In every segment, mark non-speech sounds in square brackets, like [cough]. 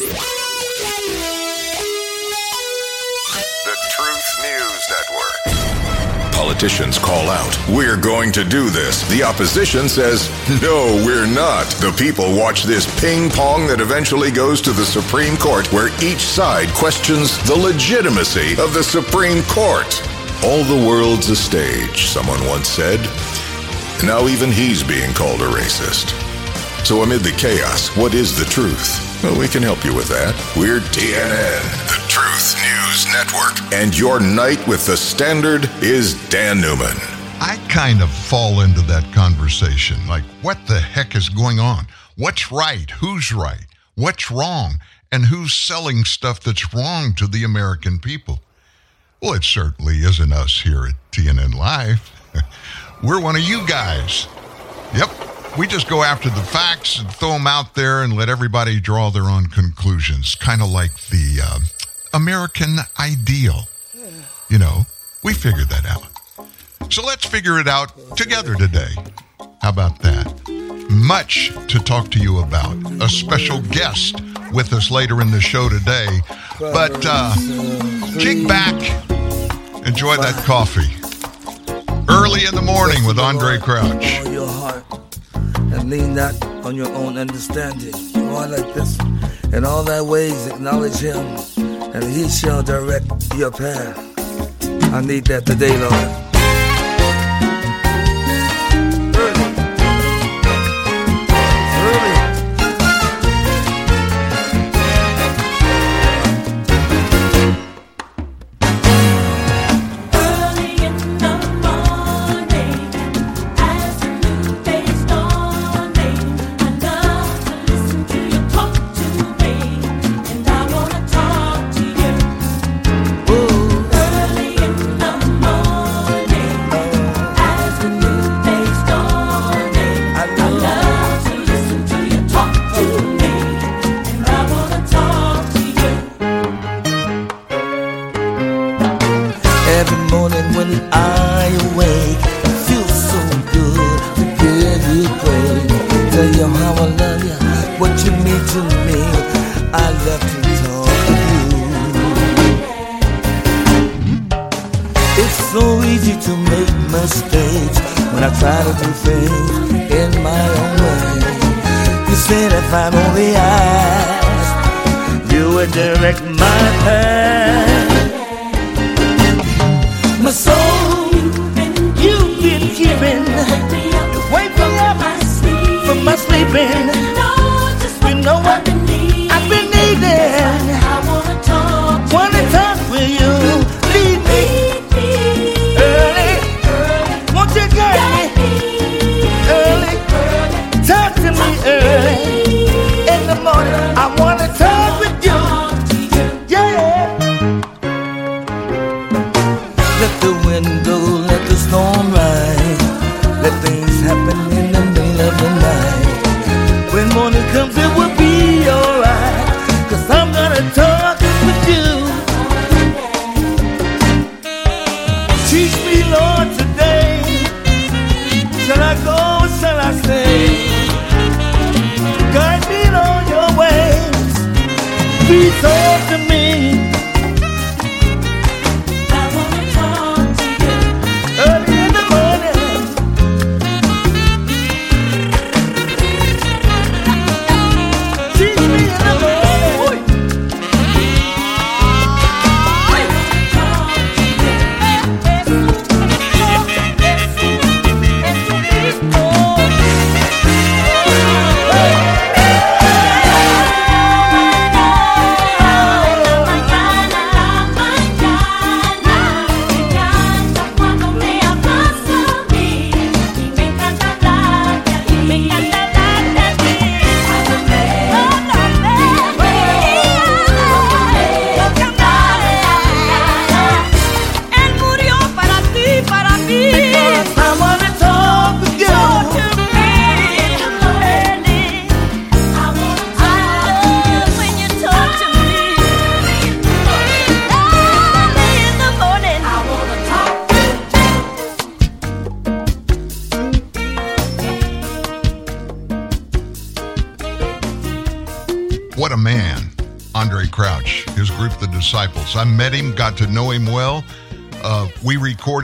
The Truth News Network. Politicians call out, We're going to do this. The opposition says, No, we're not. The people watch this ping pong that eventually goes to the Supreme Court, where each side questions the legitimacy of the Supreme Court. All the world's a stage, someone once said. Now even he's being called a racist. So amid the chaos, what is the truth? Well, we can help you with that. We're TNN, the Truth News Network. And your night with the Standard is Dan Newman. I kind of fall into that conversation. Like, what the heck is going on? What's right? Who's right? What's wrong? And who's selling stuff that's wrong to the American people? Well, it certainly isn't us here at TNN Live. [laughs] We're one of you guys. Yep. We just go after the facts and throw them out there and let everybody draw their own conclusions. Kind of like the uh, American ideal. You know, we figured that out. So let's figure it out together today. How about that? Much to talk to you about. A special guest with us later in the show today. But uh, kick back, enjoy that coffee. Early in the morning with Andre Crouch. And lean not on your own understanding. On like this. In all thy ways acknowledge him, and he shall direct your path. I need that today, Lord.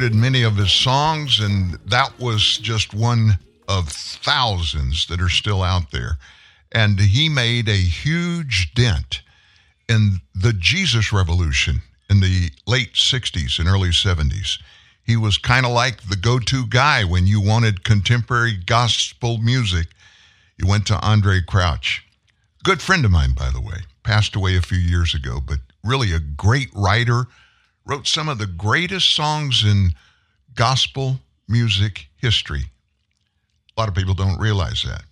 Recorded many of his songs, and that was just one of thousands that are still out there. And he made a huge dent in the Jesus revolution in the late 60s and early 70s. He was kind of like the go to guy when you wanted contemporary gospel music. You went to Andre Crouch. Good friend of mine, by the way, passed away a few years ago, but really a great writer. Wrote some of the greatest songs in gospel music history. A lot of people don't realize that.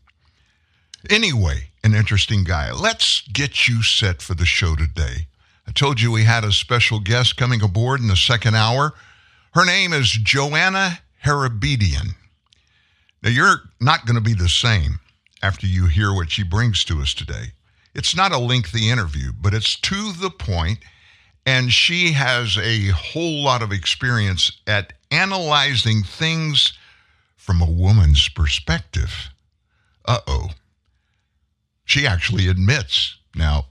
Anyway, an interesting guy. Let's get you set for the show today. I told you we had a special guest coming aboard in the second hour. Her name is Joanna Hairabedian. Now, you're not going to be the same after you hear what she brings to us today. It's not a lengthy interview, but it's to the point, and she has a whole lot of experience at analyzing things from a woman's perspective. Uh oh. She actually admits, now,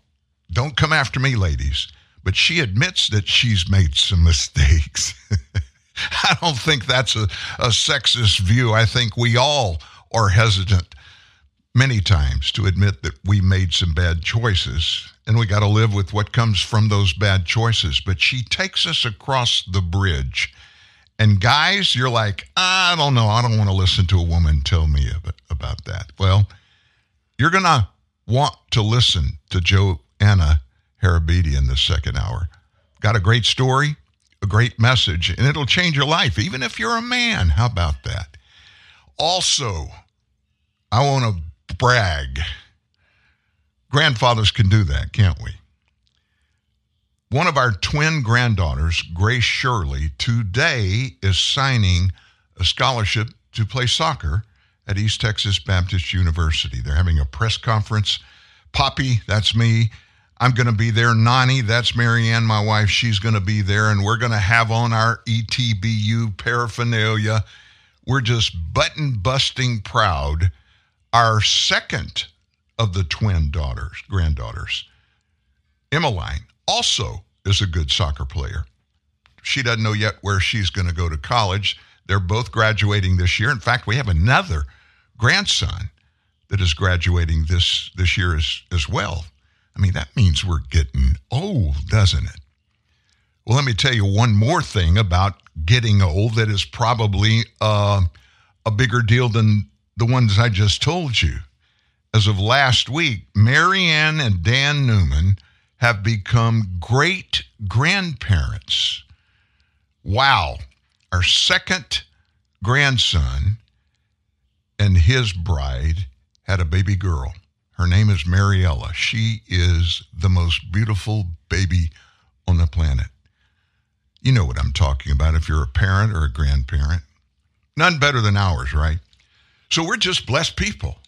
don't come after me, ladies, but she admits that she's made some [laughs] mistakes. I don't think that's a, a sexist view. I think we all are hesitant many times to admit that we made some bad choices and we got to live with what comes from those bad choices. But she takes us across the bridge. And guys, you're like, I don't know. I don't want to listen to a woman tell me about, that. Well, you're going to want to listen to Joanna Hairabedian the second hour. Got a great story, a great message, and it'll change your life, even if you're a man. How about that? Also, I want to brag. Grandfathers can do that, can't we? One of our twin granddaughters, Grace Shirley, today is signing a scholarship to play soccer at East Texas Baptist University. They're having a press conference. Poppy, that's me. I'm going to be there. Nani, that's Marianne, my wife. She's going to be there. And we're going to have on our ETBU paraphernalia. We're just button busting proud. Our second of the twin daughters, granddaughters, Emmeline, also is a good soccer player. She doesn't know yet where she's going to go to college. They're both graduating this year. In fact, we have another grandson that is graduating this this year as as well. I mean, that means we're getting old, doesn't it? Well, let me tell you one more thing about getting old that is probably uh, a bigger deal than the ones I just told you. As of last week, Marianne and Dan Newman have become great grandparents. Wow. Our second grandson and his bride had a baby girl. Her name is Mariella. She is the most beautiful baby on the planet. You know what I'm talking about if you're a parent or a grandparent. None better than ours, right? So we're just blessed people.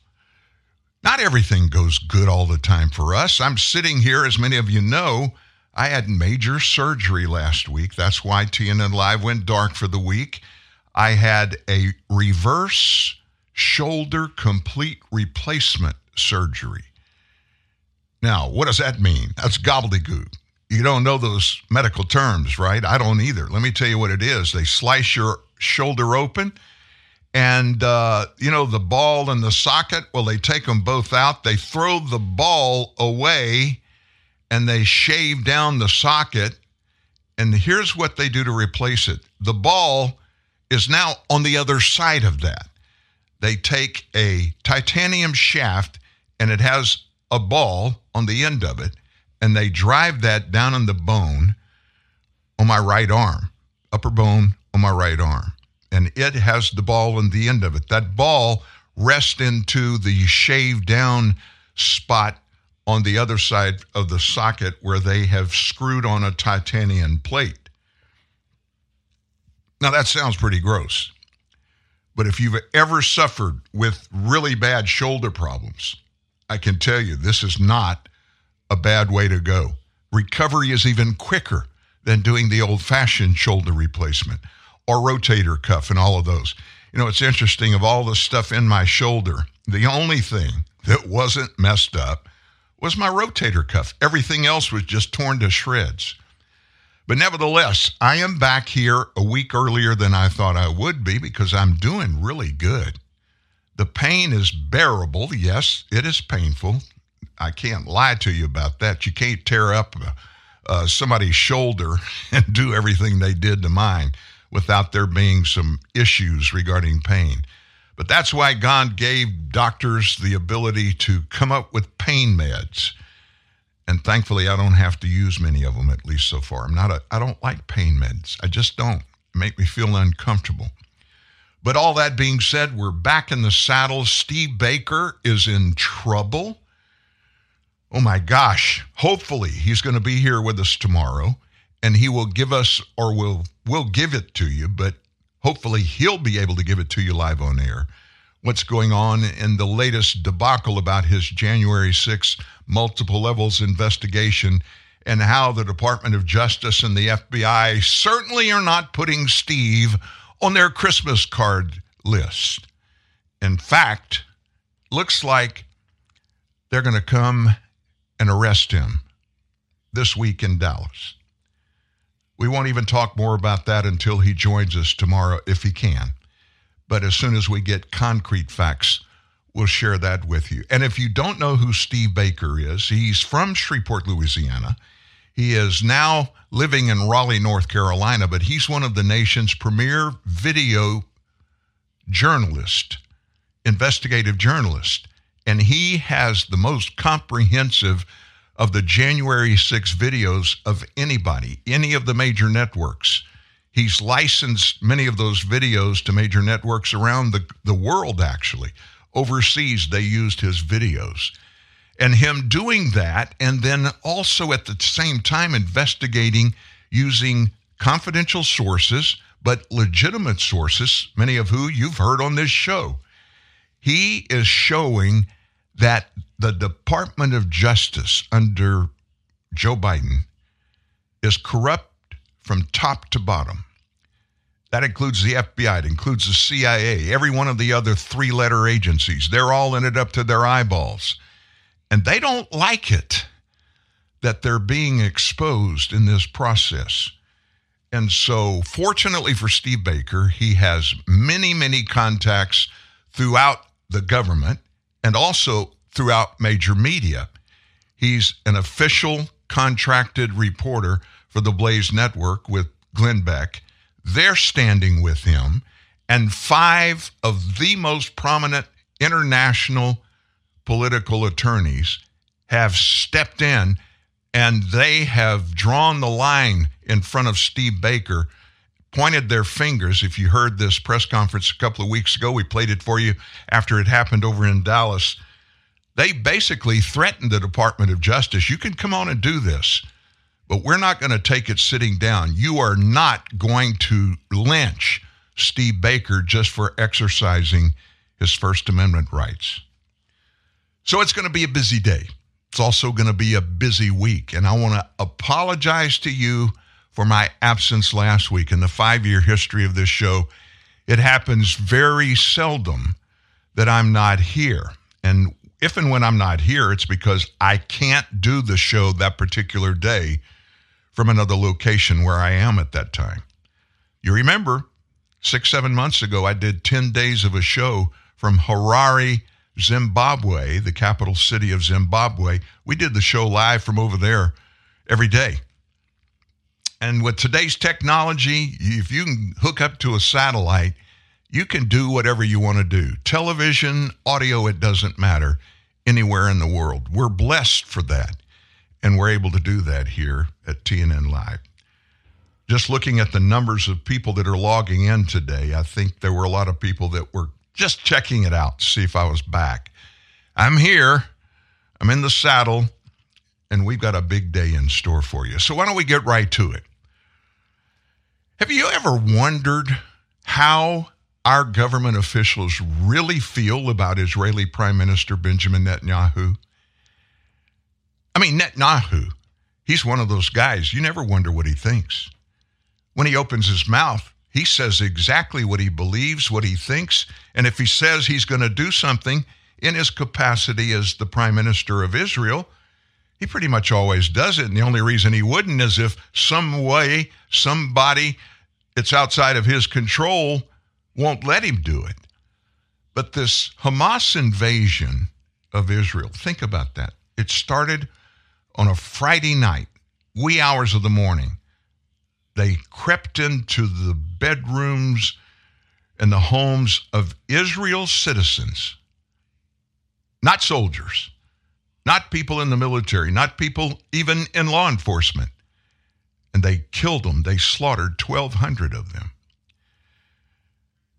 Not everything goes good all the time for us. I'm sitting here, as many of you know, I had major surgery last week. That's why TNN Live went dark for the week. I had a reverse shoulder complete replacement surgery. Now, what does that mean? That's gobbledygook. You don't know those medical terms, right? I don't either. Let me tell you what it is. They slice your shoulder open, and uh, you know the ball and the socket. Well, they take them both out. They throw the ball away, and they shave down the socket. And here's what they do to replace it: the ball is now on the other side of that. They take a titanium shaft and it has a ball on the end of it, and they drive that down in the bone on my right arm, upper bone on my right arm. And it has the ball on the end of it. That ball rests into the shaved down spot on the other side of the socket where they have screwed on a titanium plate. Now, that sounds pretty gross. But if you've ever suffered with really bad shoulder problems, I can tell you this is not a bad way to go. Recovery is even quicker than doing the old fashioned shoulder replacement or rotator cuff and all of those. You know, it's interesting of all the stuff in my shoulder, the only thing that wasn't messed up was my rotator cuff. Everything else was just torn to shreds. But nevertheless, I am back here a week earlier than I thought I would be because I'm doing really good. The pain is bearable. Yes, it is painful. I can't lie to you about that. You can't tear up uh, somebody's shoulder [laughs] and do everything they did to mine without there being some issues regarding pain. But that's why God gave doctors the ability to come up with pain meds. And thankfully, I don't have to use many of them, at least so far. I'm not a, I don't like pain meds. I just don't. make me feel uncomfortable. But all that being said, we're back in the saddle. Steve Baker is in trouble. Oh my gosh. Hopefully, he's going to be here with us tomorrow and he will give us or will will give it to you, but hopefully he'll be able to give it to you live on air. What's going on in the latest debacle about his January 6 multiple levels investigation and how the Department of Justice and the FBI certainly are not putting Steve on their Christmas card list. In fact, looks like they're going to come and arrest him this week in Dallas. We won't even talk more about that until he joins us tomorrow, if he can. But as soon as we get concrete facts, we'll share that with you. And if you don't know who Steve Baker is, he's from Shreveport, Louisiana. He is now living in Raleigh, North Carolina, but he's one of the nation's premier video journalists, investigative journalists. And he has the most comprehensive of the January 6 videos of anybody, any of the major networks. He's licensed many of those videos to major networks around the, the world, actually. Overseas, they used his videos. And him doing that, and then also at the same time investigating using confidential sources, but legitimate sources, many of who you've heard on this show. He is showing that the Department of Justice under Joe Biden is corrupt from top to bottom. That includes the FBI, it includes the CIA, every one of the other three letter agencies. They're all in it up to their eyeballs. And they don't like it that they're being exposed in this process. And so, fortunately for Steve Baker, he has many, many contacts throughout the government and also throughout major media. He's an official contracted reporter for the Blaze Network with Glenn Beck. They're standing with him, and five of the most prominent international political attorneys have stepped in and they have drawn the line in front of Steve Baker, pointed their fingers. If you heard this press conference a couple of weeks ago, we played it for you after it happened over in Dallas. They basically threatened the Department of Justice you can come on and do this, but we're not going to take it sitting down. You are not going to lynch Steve Baker just for exercising his First Amendment rights. So it's going to be a busy day. It's also going to be a busy week. And I want to apologize to you for my absence last week. In the five year history of this show, it happens very seldom that I'm not here. And if and when I'm not here, it's because I can't do the show that particular day from another location where I am at that time. You remember, six, seven months ago, I did 10 days of a show from Harare, Zimbabwe, the capital city of Zimbabwe. We did the show live from over there every day. And with today's technology, if you can hook up to a satellite, you can do whatever you want to do. Television, audio, it doesn't matter anywhere in the world. We're blessed for that. And we're able to do that here at TNN Live. Just looking at the numbers of people that are logging in today, I think there were a lot of people that were just checking it out to see if I was back. I'm here, I'm in the saddle, and we've got a big day in store for you. So why don't we get right to it? Have you ever wondered how our government officials really feel about Israeli Prime Minister Benjamin Netanyahu? I mean, Netanyahu, he's one of those guys, you never wonder what he thinks. When he opens his mouth, he says exactly what he believes, what he thinks, and if he says he's going to do something in his capacity as the Prime Minister of Israel, He pretty much always does it. And the only reason he wouldn't is if some way, somebody it's outside of his control won't let him do it. But this Hamas invasion of Israel, think about that. It started on a Friday night, wee hours of the morning. They crept into the bedrooms and the homes of Israel's citizens, not soldiers, not people in the military, not people even in law enforcement. And they killed them. They slaughtered 1,200 of them.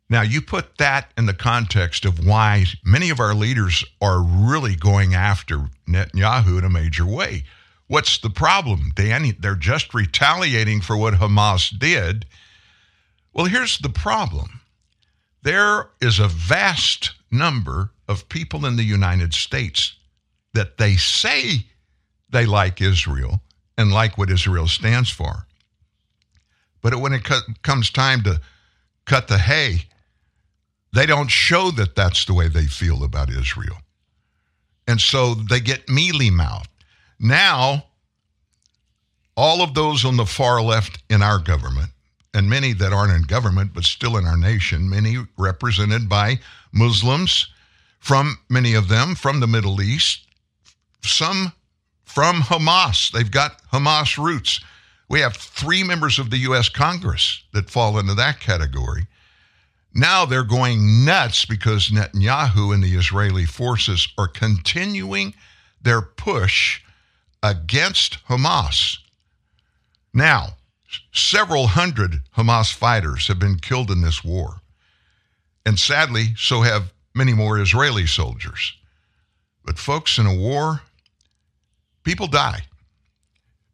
Now, you put that in the context of why many of our leaders are really going after Netanyahu in a major way. What's the problem, Danny? They're just retaliating for what Hamas did. Well, here's the problem there is a vast number of people in the United States that they say they like Israel and like what Israel stands for. But when it co- comes time to cut the hay, they don't show that that's the way they feel about Israel. And so they get mealy mouthed. Now, all of those on the far left in our government, and many that aren't in government but still in our nation, many represented by Muslims, from many of them from the Middle East, some from Hamas. They've got Hamas roots. We have three members of the U.S. Congress that fall into that category. Now they're going nuts because Netanyahu and the Israeli forces are continuing their push against Hamas. Now, several hundred Hamas fighters have been killed in this war. And sadly, so have many more Israeli soldiers. But, folks, in a war, people die,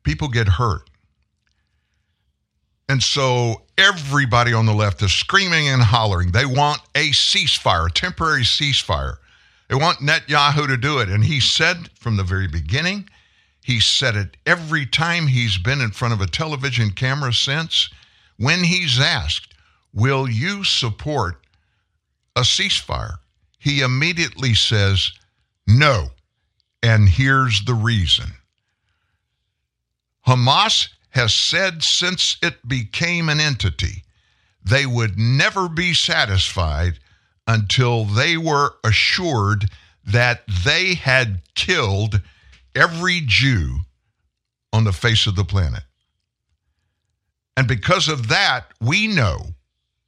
people get hurt. And so everybody on the left is screaming and hollering. They want a ceasefire, a temporary ceasefire. They want Netanyahu to do it. And he said from the very beginning, he said it every time he's been in front of a television camera since, when he's asked, Will you support a ceasefire? He immediately says, No. And here's the reason Hamas has said since it became an entity, they would never be satisfied until they were assured that they had killed every Jew on the face of the planet. And because of that, we know,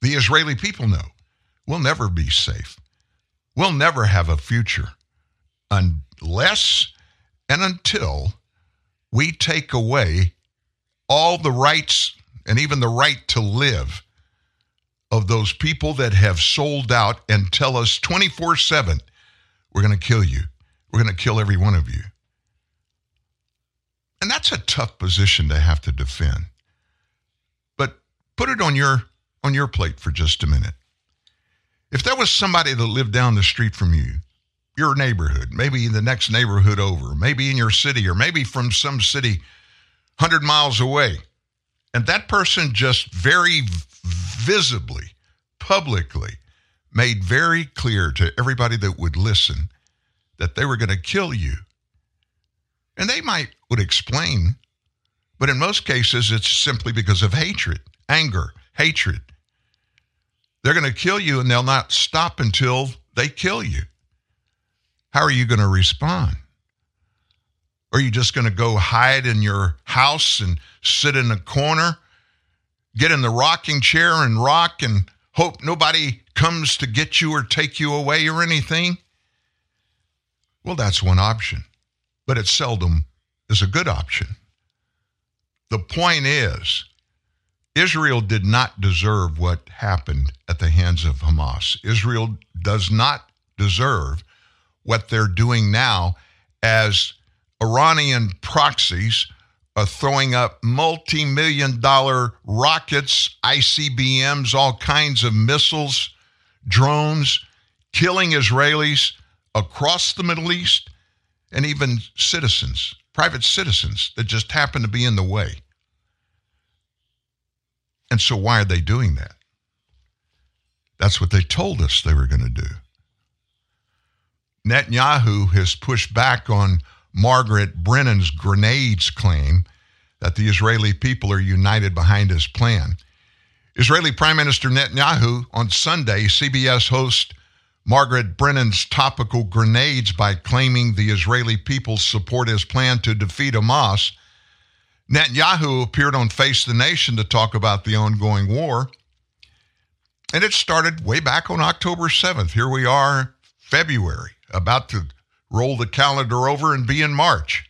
the Israeli people know, we'll never be safe. We'll never have a future unless and until we take away all the rights and even the right to live of those people that have sold out and tell us 24 7, we're going to kill you. We're going to kill every one of you. And that's a tough position to have to defend. But put it on your on your plate for just a minute. If there was somebody that lived down the street from you, your neighborhood, maybe the next neighborhood over, maybe in your city, or maybe from some city 100 miles away, and that person just very visibly, publicly made very clear to everybody that would listen that they were going to kill you. And they might would explain, but in most cases it's simply because of hatred, anger, hatred. They're going to kill you and they'll not stop until they kill you. How are you going to respond? Are you just going to go hide in your house and sit in a corner, get in the rocking chair and rock and hope nobody comes to get you or take you away or anything? Well, that's one option, but it seldom is a good option. The point is, Israel did not deserve what happened at the hands of Hamas. Israel does not deserve what they're doing now as Iranian proxies are throwing up multi million dollar rockets, ICBMs, all kinds of missiles, drones, killing Israelis across the Middle East, and even citizens, private citizens that just happen to be in the way. And so, why are they doing that? That's what they told us they were going to do. Netanyahu has pushed back on Margaret Brennan's grenades claim that the Israeli people are united behind his plan. Israeli Prime Minister Netanyahu on Sunday, CBS host Margaret Brennan's topical grenades by claiming the Israeli people support his plan to defeat Hamas. Netanyahu appeared on Face the Nation to talk about the ongoing war. And it started way back on October 7th. Here we are, February, about to roll the calendar over and be in March.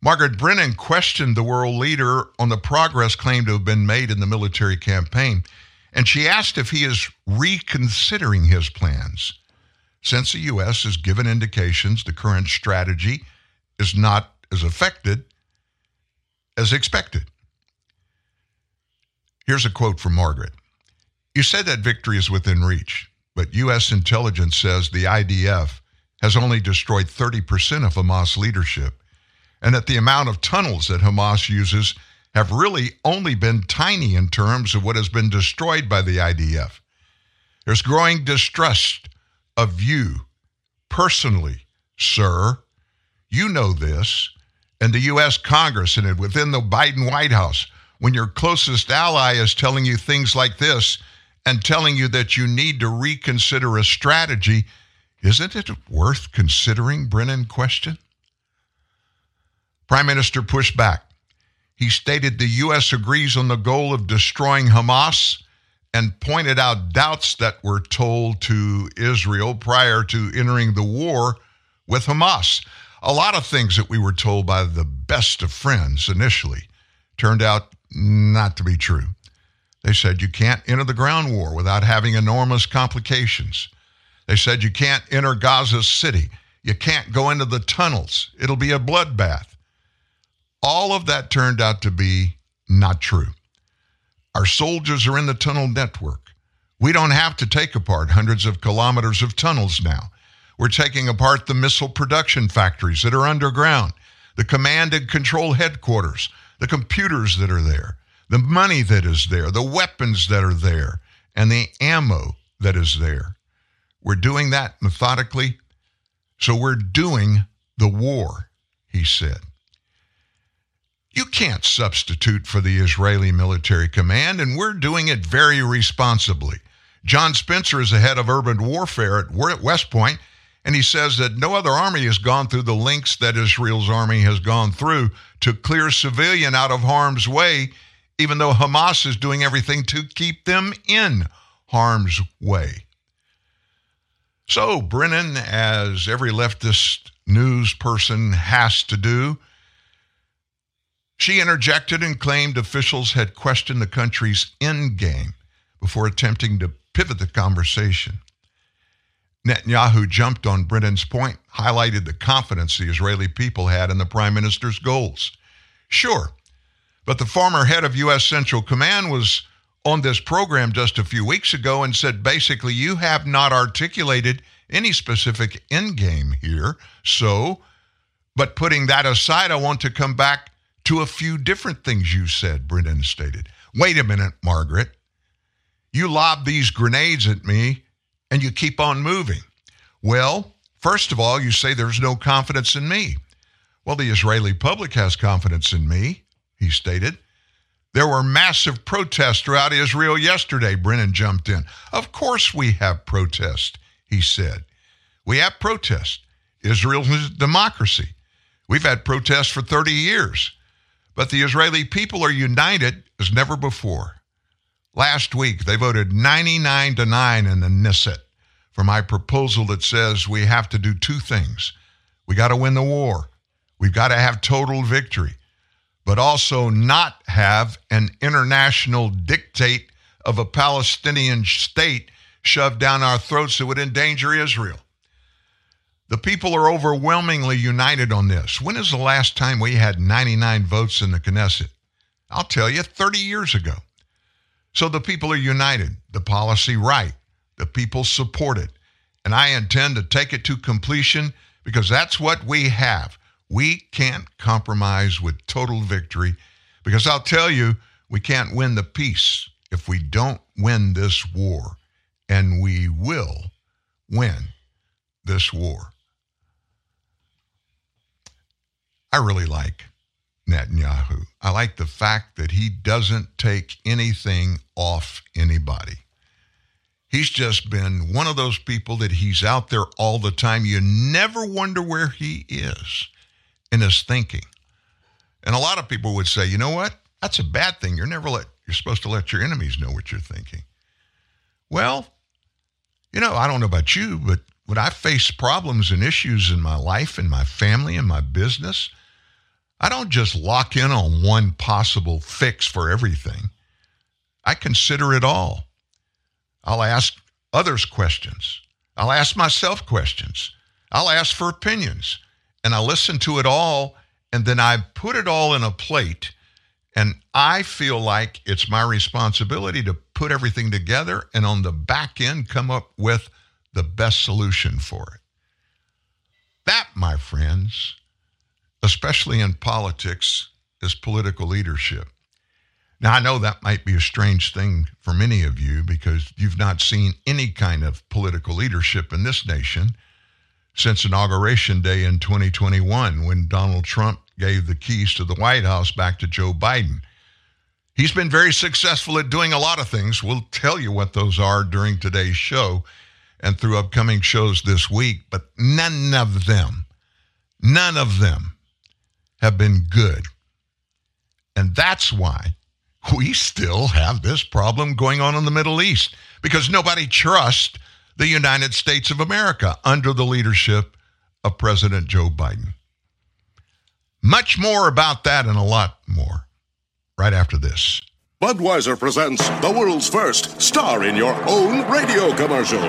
Margaret Brennan questioned the world leader on the progress claimed to have been made in the military campaign, and she asked if he is reconsidering his plans. Since the U.S. has given indications the current strategy is not as effective as expected. Here's a quote from Margaret You said that victory is within reach, but U.S. intelligence says the IDF has only destroyed 30% of Hamas leadership, and that the amount of tunnels that Hamas uses have really only been tiny in terms of what has been destroyed by the IDF. There's growing distrust of you personally, sir. You know this, and the U.S. Congress and it within the Biden White House, when your closest ally is telling you things like this and telling you that you need to reconsider a strategy isn't it worth considering? Brennan questioned. Prime Minister pushed back. He stated the U.S. agrees on the goal of destroying Hamas and pointed out doubts that were told to Israel prior to entering the war with Hamas. A lot of things that we were told by the best of friends initially turned out not to be true. They said you can't enter the ground war without having enormous complications. They said you can't enter Gaza City. You can't go into the tunnels. It'll be a bloodbath. All of that turned out to be not true. Our soldiers are in the tunnel network. We don't have to take apart hundreds of kilometers of tunnels now. We're taking apart the missile production factories that are underground, the command and control headquarters, the computers that are there, the money that is there, the weapons that are there, and the ammo that is there. We're doing that methodically. So we're doing the war, he said. You can't substitute for the Israeli military command, and we're doing it very responsibly. John Spencer is the head of urban warfare at West Point, and he says that no other army has gone through the links that Israel's army has gone through to clear civilian out of harm's way, even though Hamas is doing everything to keep them in harm's way. So, Brennan, as every leftist news person has to do, she interjected and claimed officials had questioned the country's end game before attempting to pivot the conversation. Netanyahu jumped on Brennan's point, highlighted the confidence the Israeli people had in the prime minister's goals. Sure, but the former head of U.S. Central Command was on this program just a few weeks ago and said basically, you have not articulated any specific end game here. So, but putting that aside, I want to come back to a few different things you said, Brennan stated. Wait a minute, Margaret. You lob these grenades at me and you keep on moving. Well, first of all, you say there's no confidence in me. Well, the Israeli public has confidence in me, he stated. There were massive protests throughout Israel yesterday, Brennan jumped in. Of course we have protests, he said. We have protests. Israel is a democracy. We've had protests for 30 years. But the Israeli people are united as never before. Last week, they voted 99 to 9 in the Knesset for my proposal that says we have to do two things. We got to win the war. We've got to have total victory but also not have an international dictate of a Palestinian state shoved down our throats that would endanger Israel. The people are overwhelmingly united on this. When is the last time we had 99 votes in the Knesset? I'll tell you, 30 years ago. So the people are united, the policy right, the people support it. And I intend to take it to completion because that's what we have. We can't compromise with total victory because I'll tell you, we can't win the peace if we don't win this war. And we will win this war. I really like Netanyahu. I like the fact that he doesn't take anything off anybody. He's just been one of those people that he's out there all the time. You never wonder where he is in his thinking. And a lot of people would say, you know what? That's a bad thing. You're never let you're supposed to let your enemies know what you're thinking. Well, you know, I don't know about you, but when I face problems and issues in my life, in my family, in my business, I don't just lock in on one possible fix for everything. I consider it all. I'll ask others questions. I'll ask myself questions. I'll ask for opinions. And I listen to it all, and then I put it all in a plate. And I feel like it's my responsibility to put everything together and on the back end come up with the best solution for it. That, my friends, especially in politics, is political leadership. Now, I know that might be a strange thing for many of you because you've not seen any kind of political leadership in this nation since Inauguration Day in 2021 when Donald Trump gave the keys to the White House back to Joe Biden. He's been very successful at doing a lot of things. We'll tell you what those are during today's show and through upcoming shows this week, but none of them, none of them have been good. And that's why we still have this problem going on in the Middle East because nobody trusts the United States of America under the leadership of President Joe Biden. Much more about that and a lot more right after this. Budweiser presents the world's first star in your own radio commercial.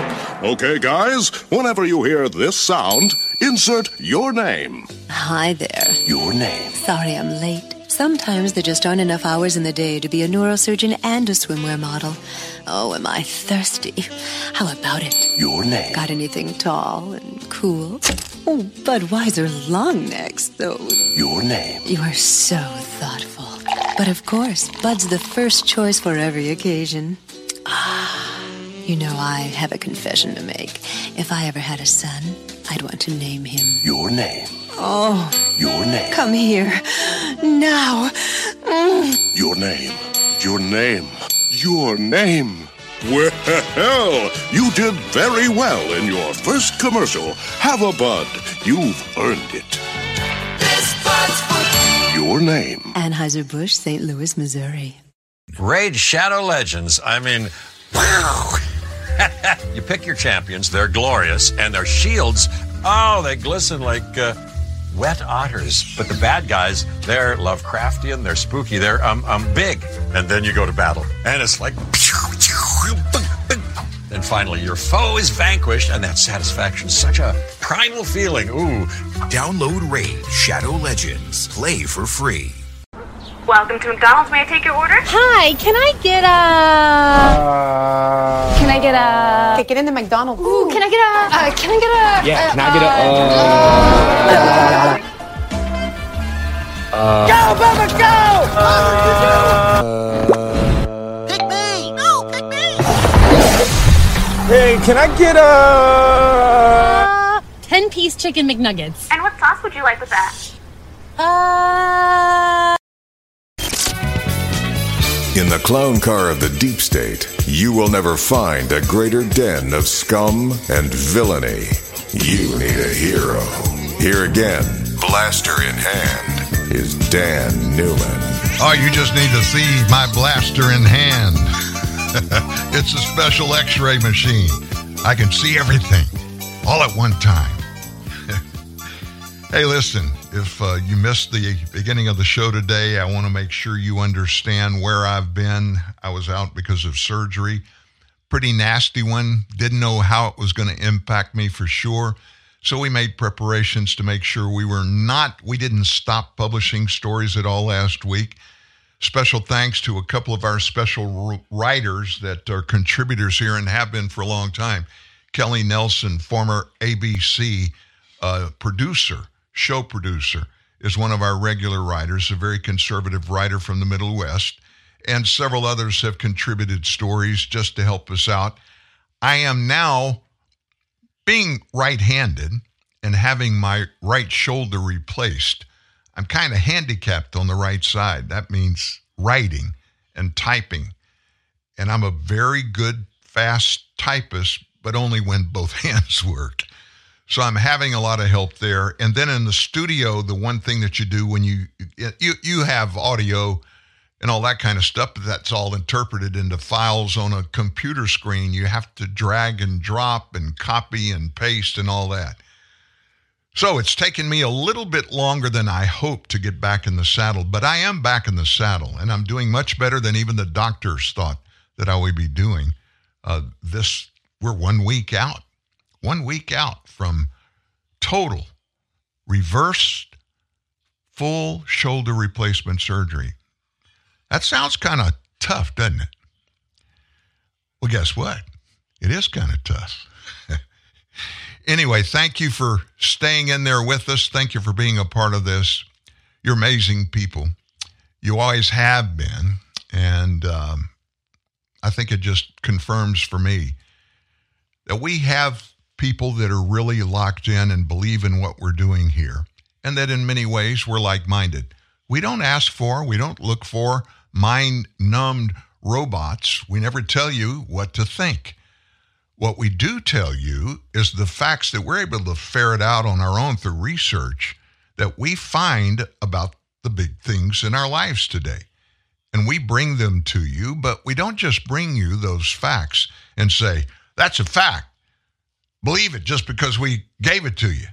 Okay, guys, whenever you hear this sound, insert your name. Hi there. Your name. Sorry I'm late. Sometimes there just aren't enough hours in the day to be a neurosurgeon and a swimwear model. Oh, am I thirsty? How about it? Your name. Got anything tall and cool? Oh, Budweiser long necks, though. Your name. You are so thoughtful. But of course, Bud's the first choice for every occasion. Ah, you know, I have a confession to make. If I ever had a son, I'd want to name him. Your name. Oh, Your name. come here. Now. Mm. Your name. Your name. Your name. Well, you did very well in your first commercial. Have a bud. You've earned it. This product. Your name. Anheuser-Busch, St. Louis, Missouri. Raid Shadow Legends. I mean, wow. [laughs] you pick your champions, they're glorious, and their shields, oh, they glisten like uh, wet otters. But the bad guys, they're Lovecraftian, they're spooky, they're um, um, big. And then you go to battle, and it's like. And finally, your foe is vanquished, and that satisfaction's such a primal feeling. Ooh, Download Raid Shadow Legends. Play for free. Welcome to McDonald's. May I take your order? Hi, can I get a? can I get a? Okay, get in the McDonald's. Ooh, can I get a? Uh, can I get a? Yeah, uh, can I get a? Uh, Go, Bubba, go! Pick me! No, pick me! hey, can I get a? uh, Ten-piece chicken McNuggets. And what sauce would you like with that? Uh. In the clown car of the deep state, you will never find a greater den of scum and villainy. You need a hero. Here again, blaster in hand, is Dan Newman. Oh, you just need to see my blaster in hand. [laughs] it's a special x ray machine. I can see everything all at one time. [laughs] hey, listen, if uh, you missed the beginning of the show today, I want to make sure you understand where I've been. I was out because of surgery. Pretty nasty one. Didn't know how it was going to impact me for sure. So we made preparations to make sure we were not, we didn't stop publishing stories at all last week. Special thanks to a couple of our special writers that are contributors here and have been for a long time. Kelly Nelson, former ABC uh, producer, show producer, is one of our regular writers, a very conservative writer from the Middle West. And several others have contributed stories just to help us out. I am now being right handed and having my right shoulder replaced. I'm kind of handicapped on the right side. That means writing and typing. And I'm a very good, fast typist, but only when both [laughs] hands work. So I'm having a lot of help there. And then in the studio, the one thing that you do when you you you have audio and all that kind of stuff, but that's all interpreted into files on a computer screen. You have to drag and drop and copy and paste and all that. So it's taken me a little bit longer than I hoped to get back in the saddle, but I am back in the saddle and I'm doing much better than even the doctors thought that I would be doing. Uh, this, we're one week out, one week out from total reversed full shoulder replacement surgery. That sounds kind of tough, doesn't it? Well, guess what? It is kind of tough. [laughs] anyway, thank you for staying in there with us. Thank you for being a part of this. You're amazing people. You always have been. And um, I think it just confirms for me that we have people that are really locked in and believe in what we're doing here, and that in many ways we're like minded. We don't ask for, we don't look for mind numbed robots. We never tell you what to think. What we do tell you is the facts that we're able to ferret out on our own through research that we find about the big things in our lives today. And we bring them to you, but we don't just bring you those facts and say, that's a fact. Believe it just because we gave it to you.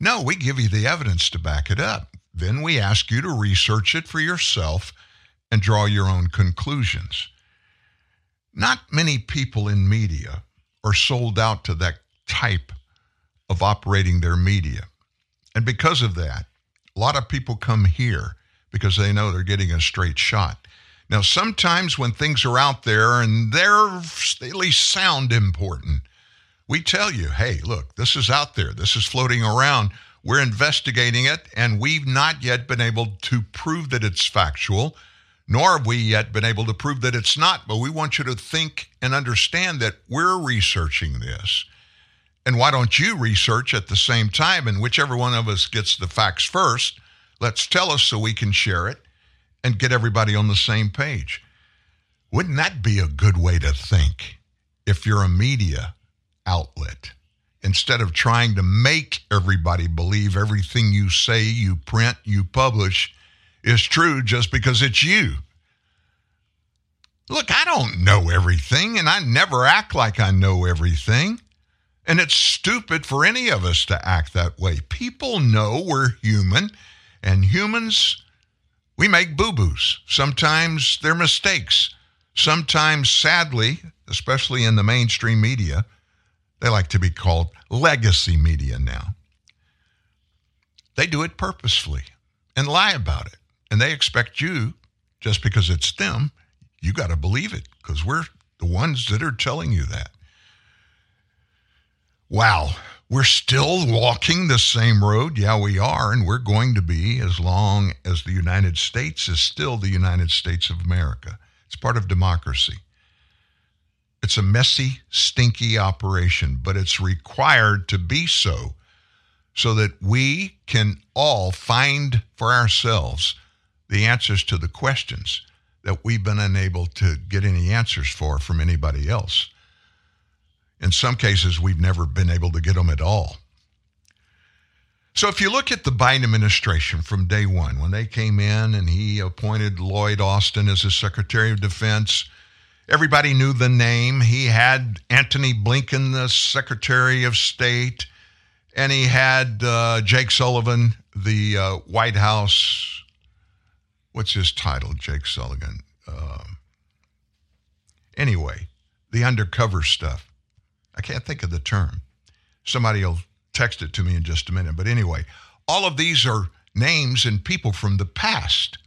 No, we give you the evidence to back it up. Then we ask you to research it for yourself and draw your own conclusions. Not many people in media are sold out to that type of operating their media. And because of that, a lot of people come here because they know they're getting a straight shot. Now, sometimes when things are out there and they're they at least sound important, we tell you, hey, look, this is out there, this is floating around. We're investigating it, and we've not yet been able to prove that it's factual, nor have we yet been able to prove that it's not. But we want you to think and understand that we're researching this. And why don't you research at the same time? And whichever one of us gets the facts first, let's tell us so we can share it and get everybody on the same page. Wouldn't that be a good way to think if you're a media outlet? Instead of trying to make everybody believe everything you say, you print, you publish is true just because it's you. Look, I don't know everything, and I never act like I know everything. And it's stupid for any of us to act that way. People know we're human, and humans, we make boo boos. Sometimes they're mistakes. Sometimes, sadly, especially in the mainstream media, they like to be called legacy media now. They do it purposefully and lie about it. And they expect you, just because it's them, you got to believe it because we're the ones that are telling you that. Wow, we're still walking the same road. Yeah, we are. And we're going to be as long as the United States is still the United States of America. It's part of democracy. It's a messy, stinky operation, but it's required to be so so that we can all find for ourselves the answers to the questions that we've been unable to get any answers for from anybody else. In some cases, we've never been able to get them at all. So, if you look at the Biden administration from day one, when they came in and he appointed Lloyd Austin as his Secretary of Defense, everybody knew the name. He had Antony Blinken, the Secretary of State, and he had uh, Jake Sullivan, the uh, White House. What's his title, Jake Sullivan? Um, anyway, the undercover stuff. I can't think of the term. Somebody will text it to me in just a minute. But anyway, all of these are names and people from the past.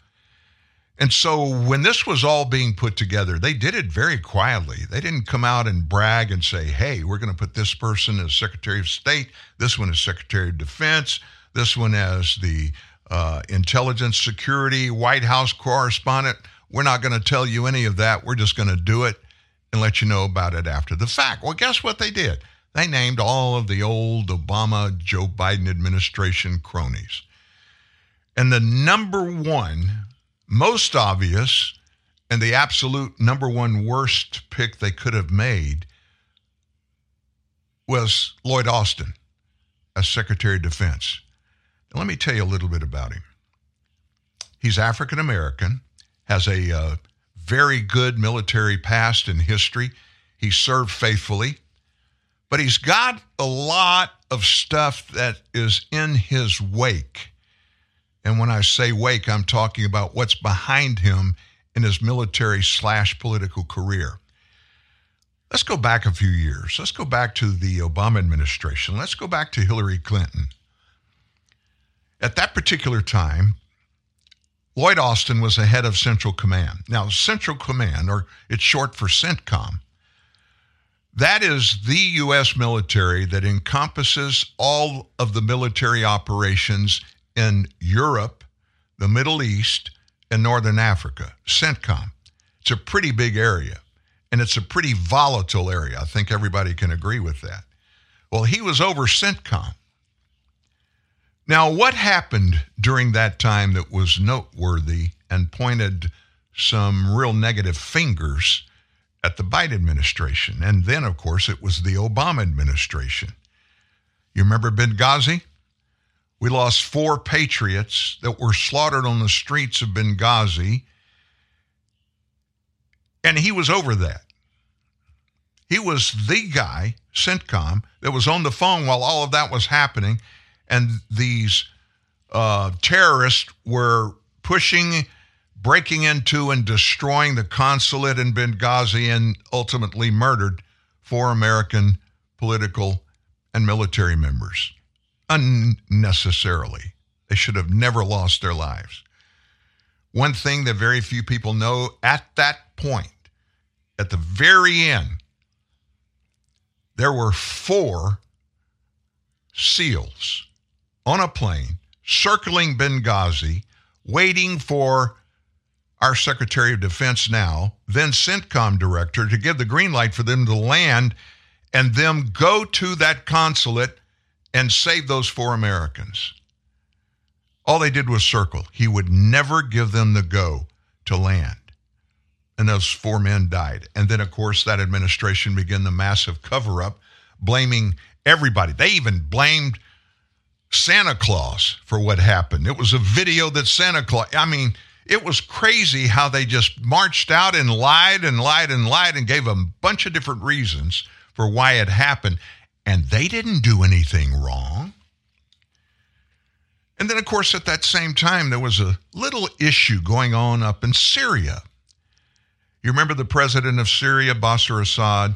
And so when this was all being put together, they did it very quietly. They didn't come out and brag and say, hey, we're going to put this person as Secretary of State, this one as Secretary of Defense, this one as the uh, Intelligence Security White House correspondent. We're not going to tell you any of that. We're just going to do it and let you know about it after the fact. Well, guess what they did? They named all of the old Obama, Joe Biden administration cronies. And the number one, most obvious, and the absolute number one worst pick they could have made was Lloyd Austin as Secretary of Defense. Now, let me tell you a little bit about him. He's African American, has a uh, very good military past and history. He served faithfully, but he's got a lot of stuff that is in his wake. And when I say wake, I'm talking about what's behind him in his military slash political career. Let's go back a few years. Let's go back to the Obama administration. Let's go back to Hillary Clinton. At that particular time, Lloyd Austin was the head of Central Command. Now, Central Command, or it's short for CENTCOM, that is the U.S. military that encompasses all of the military operations in Europe, the Middle East, and Northern Africa. CENTCOM. It's a pretty big area, and it's a pretty volatile area. I think everybody can agree with that. Well, he was over CENTCOM. Now, what happened during that time that was noteworthy and pointed some real negative fingers at the Biden administration? And then, of course, it was the Obama administration. You remember Benghazi? We lost four patriots that were slaughtered on the streets of Benghazi. And he was over that. He was the guy, CENTCOM, that was on the phone while all of that was happening. And these uh, terrorists were pushing, breaking into, and destroying the consulate in Benghazi and ultimately murdered four American political and military members unnecessarily. They should have never lost their lives. One thing that very few people know at that point, at the very end, there were four SEALs on a plane circling Benghazi, waiting for our Secretary of Defense now, then CENTCOM director, to give the green light for them to land and them go to that consulate and save those four Americans. All they did was circle. He would never give them the go to land. And those four men died. And then, of course, that administration began the massive cover up, blaming everybody. They even blamed Santa Claus for what happened. It was a video that Santa Claus, I mean, it was crazy how they just marched out and lied and lied and lied and gave a bunch of different reasons for why it happened. And they didn't do anything wrong. And then, of course, at that same time, there was a little issue going on up in Syria. You remember the president of Syria, Bashar Assad?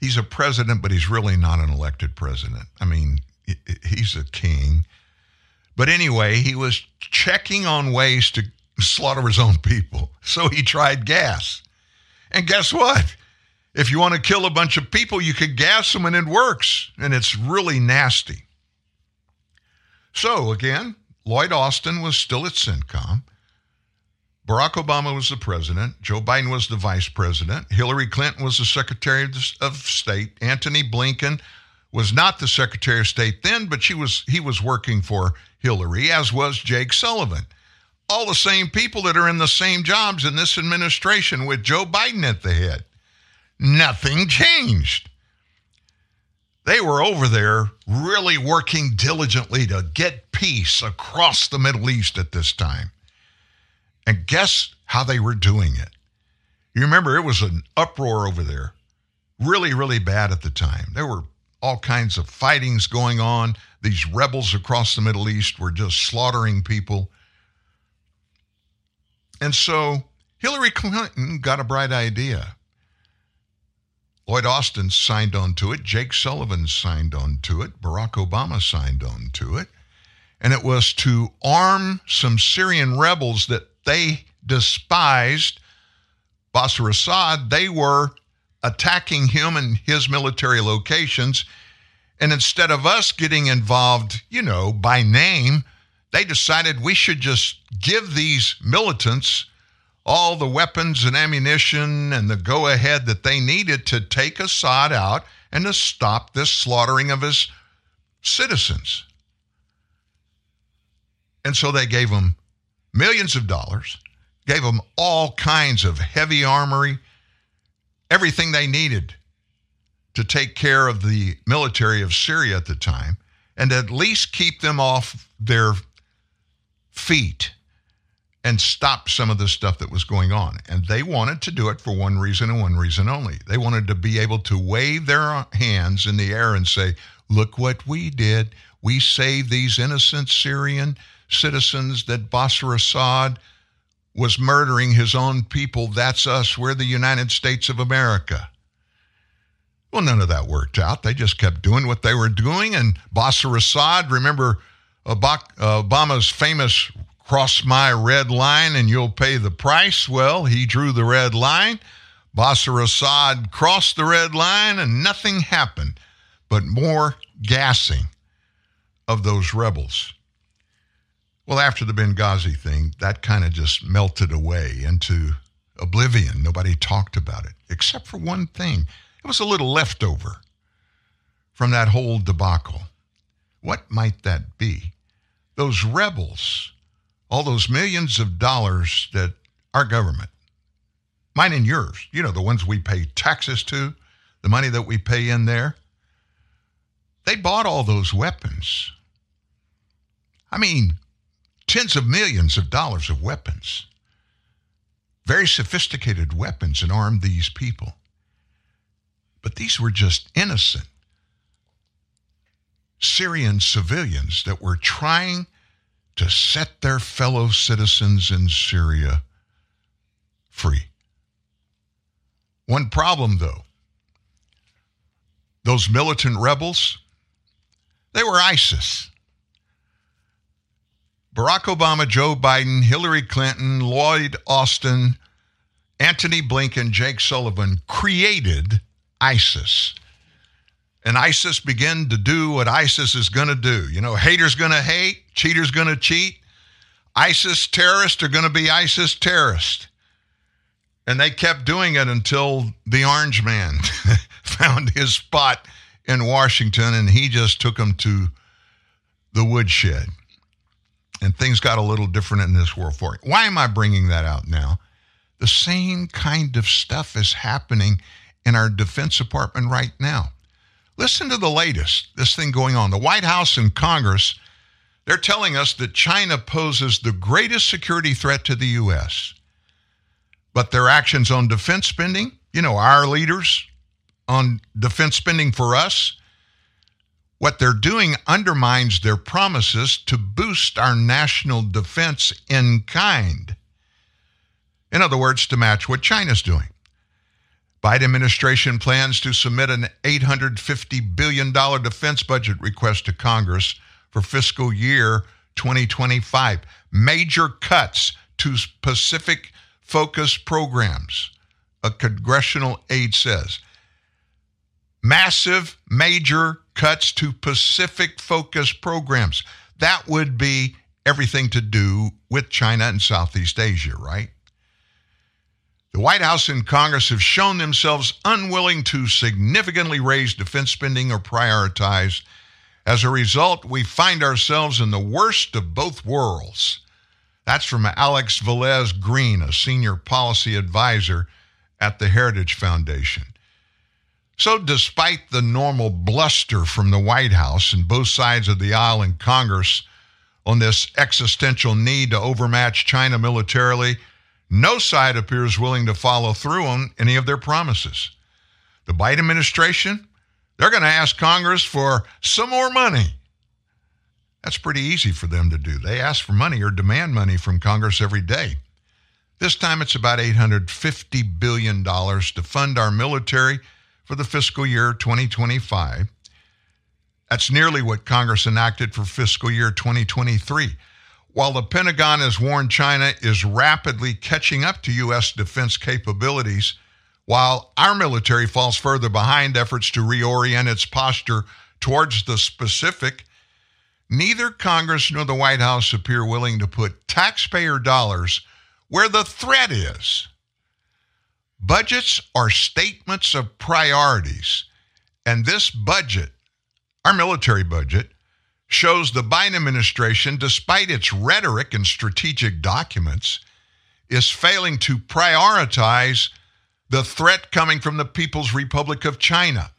He's a president, but he's really not an elected president. I mean, he's a king. But anyway, he was checking on ways to slaughter his own people. So he tried gas. And guess what? If you want to kill a bunch of people, you could gas them and it works. And it's really nasty. So again, Lloyd Austin was still at CENTCOM. Barack Obama was the president. Joe Biden was the vice president. Hillary Clinton was the Secretary of State. Antony Blinken was not the Secretary of State then, but she was he was working for Hillary, as was Jake Sullivan. All the same people that are in the same jobs in this administration with Joe Biden at the head. Nothing changed. They were over there really working diligently to get peace across the Middle East at this time. And guess how they were doing it? You remember it was an uproar over there, really, really bad at the time. There were all kinds of fightings going on. These rebels across the Middle East were just slaughtering people. And so Hillary Clinton got a bright idea. Lloyd Austin signed on to it. Jake Sullivan signed on to it. Barack Obama signed on to it. And it was to arm some Syrian rebels that they despised Bashar Assad. They were attacking him and his military locations. And instead of us getting involved, you know, by name, they decided we should just give these militants all the weapons and ammunition and the go ahead that they needed to take Assad out and to stop this slaughtering of his citizens. And so they gave them millions of dollars, gave them all kinds of heavy armory, everything they needed to take care of the military of Syria at the time and at least keep them off their feet and stop some of the stuff that was going on. And they wanted to do it for one reason and one reason only. They wanted to be able to wave their hands in the air and say, Look what we did. We saved these innocent Syrian citizens that Bashar Assad was murdering his own people. That's us. We're the United States of America. Well, none of that worked out. They just kept doing what they were doing. And Bashar Assad, remember Obama's famous cross my red line and you'll pay the price? Well, he drew the red line. Bashar Assad crossed the red line and nothing happened but more gassing of those rebels. Well, after the Benghazi thing, that kind of just melted away into oblivion. Nobody talked about it, except for one thing. It was a little leftover from that whole debacle. What might that be? Those rebels, all those millions of dollars that our government, mine and yours, you know, the ones we pay taxes to, the money that we pay in there, they bought all those weapons. I mean, tens of millions of dollars of weapons, very sophisticated weapons, and armed these people. But these were just innocent Syrian civilians that were trying to set their fellow citizens in Syria free. One problem, though those militant rebels, they were ISIS. Barack Obama, Joe Biden, Hillary Clinton, Lloyd Austin, Antony Blinken, Jake Sullivan created ISIS. And ISIS began to do what ISIS is going to do. You know, haters going to hate, cheaters going to cheat. ISIS terrorists are going to be ISIS terrorists. And they kept doing it until the orange man [laughs] found his spot in Washington and he just took them to the woodshed. And things got a little different in this world for it. Why am I bringing that out now? The same kind of stuff is happening in our Defense Department right now. Listen to the latest, this thing going on. The White House and Congress, they're telling us that China poses the greatest security threat to the U.S. But their actions on defense spending, you know, our leaders on defense spending for us, what they're doing undermines their promises to boost our national defense in kind. In other words, to match what China's doing. Biden administration plans to submit an $850 billion defense budget request to Congress for fiscal year 2025. Major cuts to Pacific focus programs, a congressional aide says. Massive, major cuts to Pacific focus programs. That would be everything to do with China and Southeast Asia, right? The White House and Congress have shown themselves unwilling to significantly raise defense spending or prioritize. As a result, we find ourselves in the worst of both worlds. That's from Alex Velez Green, a senior policy advisor at the Heritage Foundation. So, despite the normal bluster from the White House and both sides of the aisle in Congress on this existential need to overmatch China militarily, no side appears willing to follow through on any of their promises. The Biden administration, they're going to ask Congress for some more money. That's pretty easy for them to do. They ask for money or demand money from Congress every day. This time it's about $850 billion to fund our military for the fiscal year 2025. That's nearly what Congress enacted for fiscal year 2023. While the Pentagon has warned China is rapidly catching up to U.S. defense capabilities, while our military falls further behind efforts to reorient its posture towards the Pacific, neither Congress nor the White House appear willing to put taxpayer dollars where the threat is. Budgets are statements of priorities, and this budget, our military budget, shows the Biden administration, despite its rhetoric and strategic documents, is failing to prioritize the threat coming from the People's Republic of China.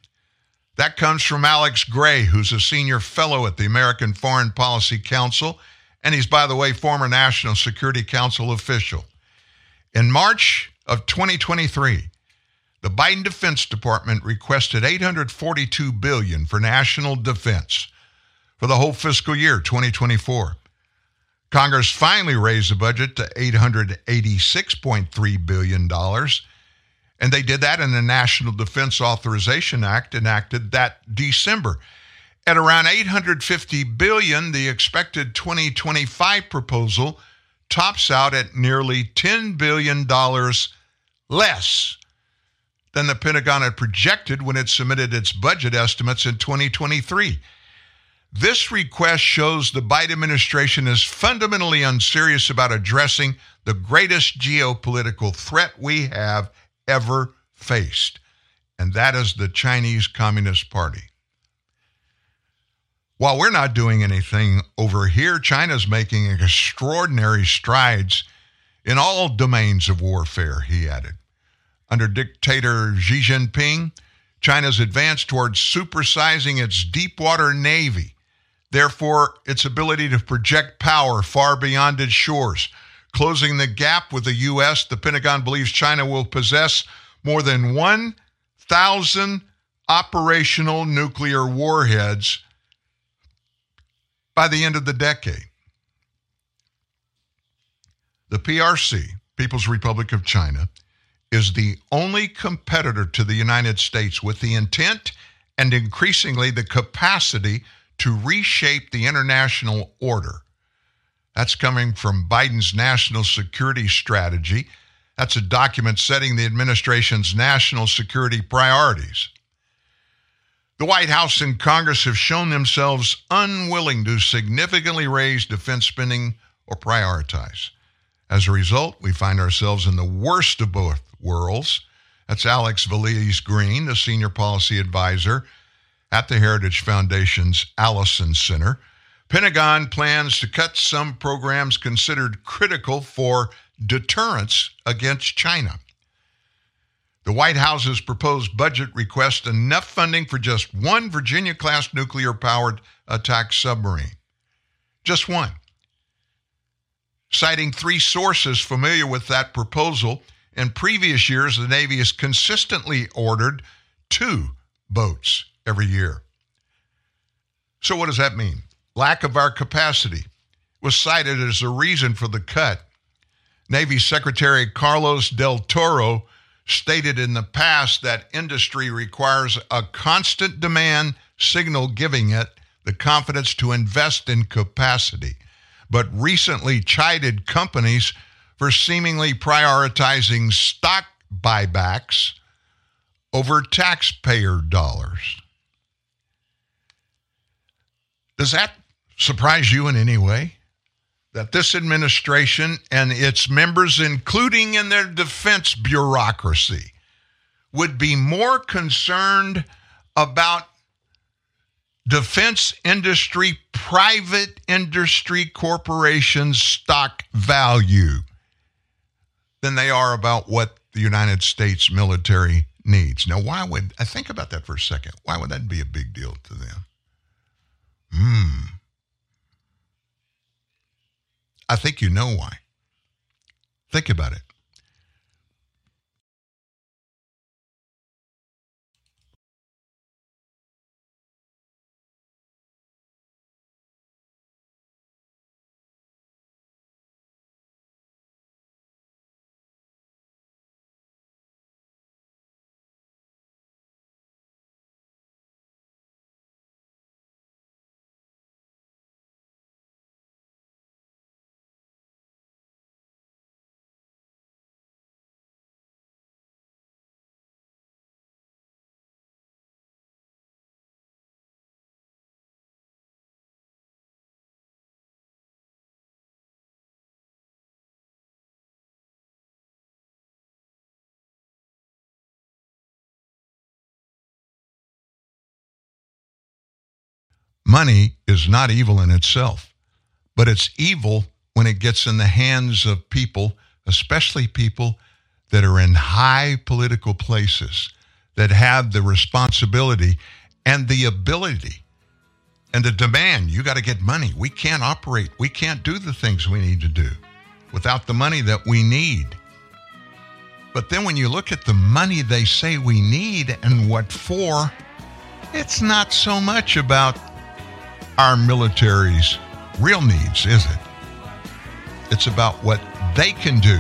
That comes from Alex Gray, who's a senior fellow at the American Foreign Policy Council, and he's, by the way, former National Security Council official. In March of 2023, the Biden Defense Department requested 842 billion for national defense for the whole fiscal year 2024. Congress finally raised the budget to $886.3 billion, and they did that in the National Defense Authorization Act enacted that December. At around 850 billion, the expected 2025 proposal tops out at nearly 10 billion dollars less than the Pentagon had projected when it submitted its budget estimates in 2023. This request shows the Biden administration is fundamentally unserious about addressing the greatest geopolitical threat we have ever faced, and that is the Chinese Communist Party. While we're not doing anything over here, China's making extraordinary strides in all domains of warfare, he added. Under dictator Xi Jinping, China's advanced towards supersizing its deepwater navy, therefore, its ability to project power far beyond its shores. Closing the gap with the U.S., the Pentagon believes China will possess more than 1,000 operational nuclear warheads by the end of the decade. The PRC, People's Republic of China, is the only competitor to the United States with the intent and increasingly the capacity to reshape the international order. That's coming from Biden's national security strategy. That's a document setting the administration's national security priorities. The White House and Congress have shown themselves unwilling to significantly raise defense spending or prioritize. As a result, we find ourselves in the worst of both worlds. That's Alex Velez Green, the senior policy advisor at the Heritage Foundation's Allison Center. Pentagon plans to cut some programs considered critical for deterrence against China. The White House's proposed budget requests enough funding for just one Virginia class nuclear powered attack submarine. Just one. Citing three sources familiar with that proposal, in previous years, the Navy has consistently ordered two boats every year. So, what does that mean? Lack of our capacity was cited as a reason for the cut. Navy Secretary Carlos del Toro stated in the past that industry requires a constant demand signal giving it the confidence to invest in capacity, but recently chided companies for seemingly prioritizing stock buybacks over taxpayer dollars. Does that surprise you in any way? That this administration and its members, including in their defense bureaucracy, would be more concerned about defense industry, private industry corporations' stock value than they are about what the United States military needs. Now, why would I think about that for a second? Why would that be a big deal to them? Hmm. I think you know why. Think about it. Money is not evil in itself, but it's evil when it gets in the hands of people, especially people that are in high political places, that have the responsibility and the ability and the demand. You got to get money. We can't operate, we can't do the things we need to do without the money that we need. But then when you look at the money they say we need and what for, it's not so much about our military's real needs, is it? It's about what they can do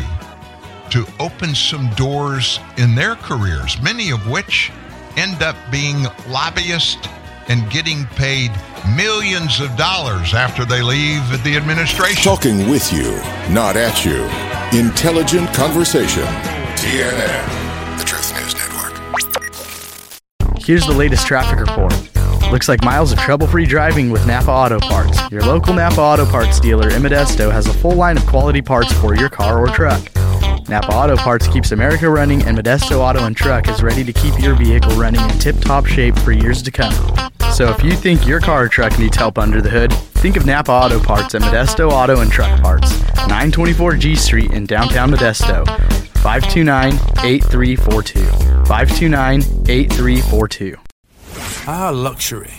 to open some doors in their careers, many of which end up being lobbyists and getting paid millions of dollars after they leave the administration. Talking with you, not at you. Intelligent conversation. TNN, the Truth News Network. Here's the latest traffic report. Looks like miles of trouble free driving with Napa Auto Parts. Your local Napa Auto Parts dealer in Modesto has a full line of quality parts for your car or truck. Napa Auto Parts keeps America running, and Modesto Auto and Truck is ready to keep your vehicle running in tip top shape for years to come. So if you think your car or truck needs help under the hood, think of Napa Auto Parts at Modesto Auto and Truck Parts, 924 G Street in downtown Modesto. 529 8342. 529 8342. Ah, luxury.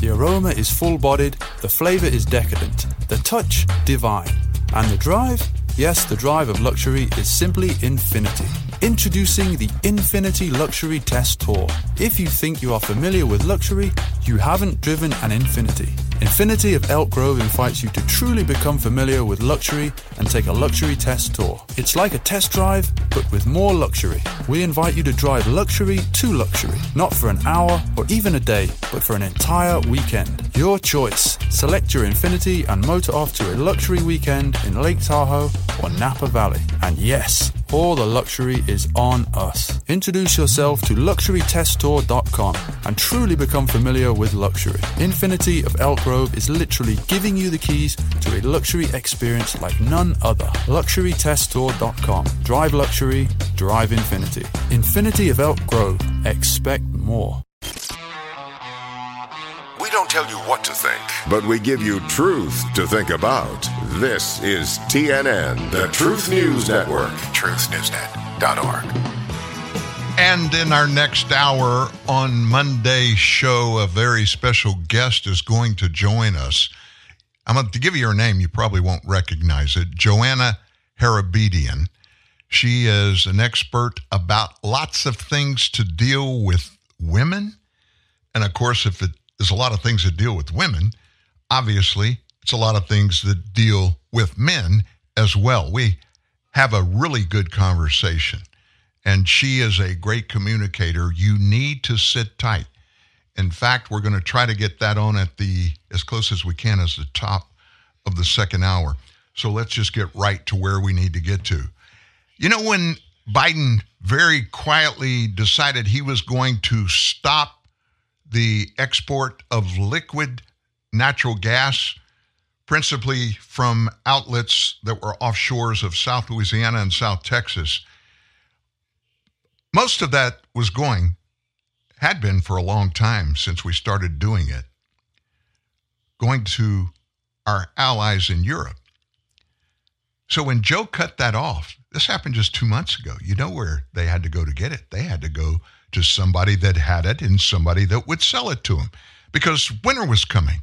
The aroma is full bodied, the flavour is decadent, the touch divine, and the drive? Yes, the drive of luxury is simply infinity. Introducing the Infiniti Luxury Test Tour. If you think you are familiar with luxury, you haven't driven an Infiniti. Infiniti of Elk Grove invites you to truly become familiar with luxury and take a luxury test tour. It's like a test drive, but with more luxury. We invite you to drive luxury to luxury, not for an hour or even a day, but for an entire weekend. Your choice. Select your Infiniti and motor off to a luxury weekend in Lake Tahoe or Napa Valley. And yes, all the luxury is on us. Introduce yourself to luxurytesttour.com and truly become familiar with luxury. Infiniti of Elk Grove is literally giving you the keys to a luxury experience like none other. Luxurytesttour.com. Drive luxury, drive infinity. Infiniti of Elk Grove. Expect more. We don't tell you what to think, but we give you truth to think about. This is TNN, the Truth News Network. TruthNewsNet.org. And in our next hour on Monday's show, a very special guest is going to join us. I'm going to give you her name. You probably won't recognize it. Joanna Hairabedian. She is an expert about lots of things to deal with women. And of course, if it is a lot of things that deal with women, obviously, it's a lot of things that deal with men as well. We have a really good conversation and she is a great communicator. You need to sit tight. In fact, we're going to try to get that on at the as close as we can as the top of the second hour. So let's just get right to where we need to get to. You know, when Biden very quietly decided he was going to stop the export of liquid natural gas, principally from outlets that were offshores of South Louisiana and South Texas, most of that was going, had been for a long time since we started doing it, going to our allies in Europe. So when Joe cut that off, this happened just two months ago. You know where they had to go to get it? They had to go to somebody that had it and somebody that would sell it to him because winter was coming.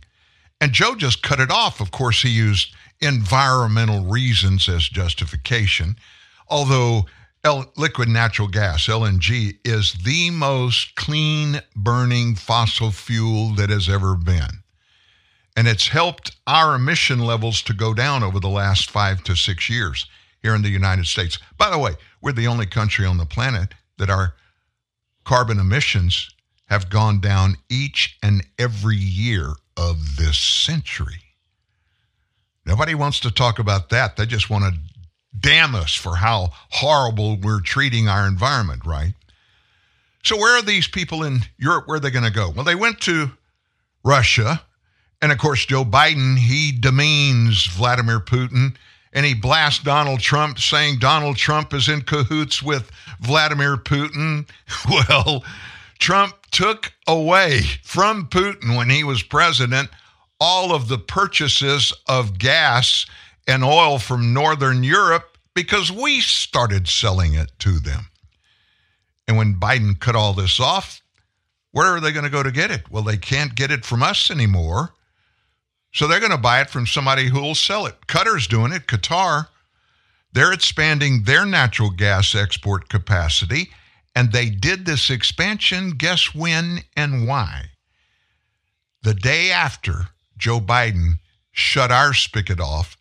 And Joe just cut it off. Of course, he used environmental reasons as justification, although L- liquid natural gas, LNG, is the most clean burning fossil fuel that has ever been. And it's helped our emission levels to go down over the last five to six years here in the United States. By the way, we're the only country on the planet that our carbon emissions have gone down each and every year of this century. Nobody wants to talk about that. They just want to damn us for how horrible we're treating our environment, right? So, where are these people in Europe? Where are they going to go? Well, they went to Russia. And of course, Joe Biden, he demeans Vladimir Putin and he blasts Donald Trump, saying Donald Trump is in cahoots with Vladimir Putin. [laughs] Well, Trump took away from Putin when he was president all of the purchases of gas and oil from Northern Europe because we started selling it to them. And when Biden cut all this off, where are they going to go to get it? Well, they can't get it from us anymore. So they're going to buy it from somebody who will sell it. Qatar's doing it, Qatar. They're expanding their natural gas export capacity, and they did this expansion, guess when and why? The day after Joe Biden shut our spigot off,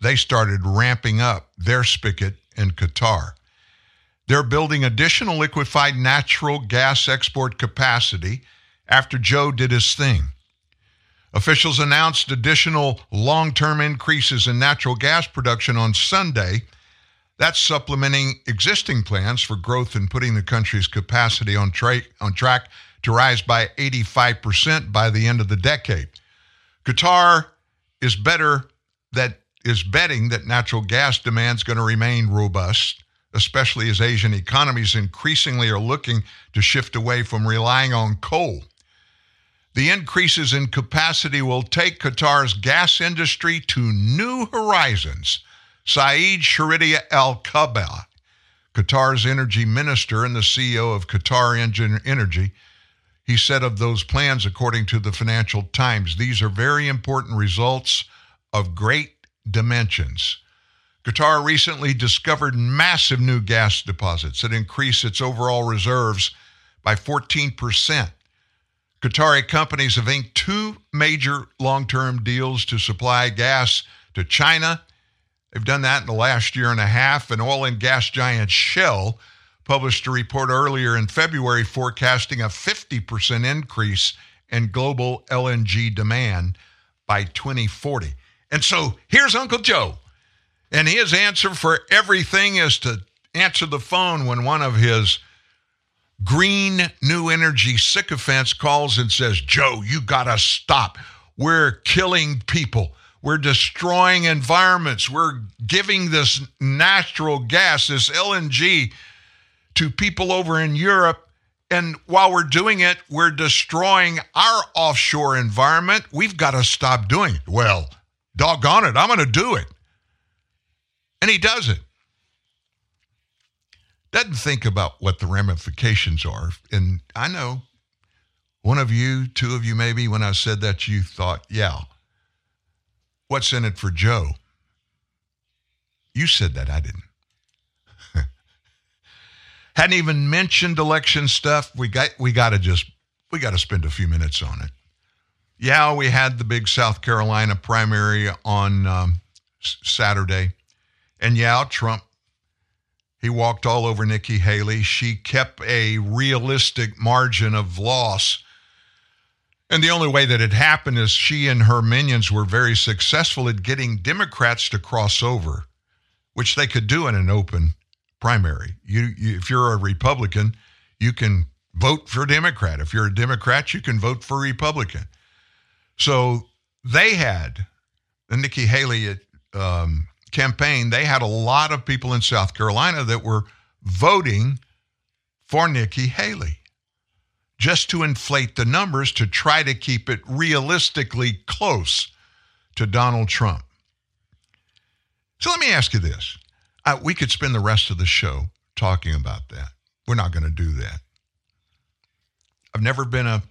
they started ramping up their spigot in Qatar. They're building additional liquefied natural gas export capacity after Joe did his thing. Officials announced additional long term increases in natural gas production on Sunday. That's supplementing existing plans for growth and putting the country's capacity on, tra- on track to rise by 85% by the end of the decade. Qatar is better that is betting that natural gas demand is going to remain robust, especially as Asian economies increasingly are looking to shift away from relying on coal. The increases in capacity will take Qatar's gas industry to new horizons. Saeed Sherida Al Kaabi, Qatar's energy minister and the CEO of Qatar Energy, he said of those plans, according to the Financial Times, these are very important results of great dimensions. Qatar recently discovered massive new gas deposits that increase its overall reserves by 14%. Qatari companies have inked two major long term deals to supply gas to China. They've done that in the last year and a half. And oil and gas giant Shell published a report earlier in February forecasting a 50% increase in global LNG demand by 2040. And so here's Uncle Joe. And his answer for everything is to answer the phone when one of his green new energy sycophants calls and says, Joe, you got to stop. We're killing people. We're destroying environments. We're giving this natural gas, this LNG, to people over in Europe. And while we're doing it, we're destroying our offshore environment. We've got to stop doing it. Well, doggone it, I'm going to do it. And he does it. Doesn't think about what the ramifications are. And I know one of you, two of you maybe, when I said that, you thought, yeah, what's in it for Joe? You said that, I didn't. [laughs] Hadn't even mentioned election stuff. We got we got to just we got to spend a few minutes on it. Yeah, we had the big South Carolina primary on um, Saturday, and yeah, Trump he walked all over Nikki Haley. She kept a realistic margin of loss. And the only way that it happened is she and her minions were very successful at getting Democrats to cross over, which they could do in an open primary. You, you, if you're a Republican, you can vote for Democrat. If you're a Democrat, you can vote for Republican. So they had the Nikki Haley um, campaign. They had a lot of people in South Carolina that were voting for Nikki Haley just to inflate the numbers to try to keep it realistically close to Donald Trump. So let me ask you this uh, we could spend the rest of the show talking about that. We're not going to do that. I've never been a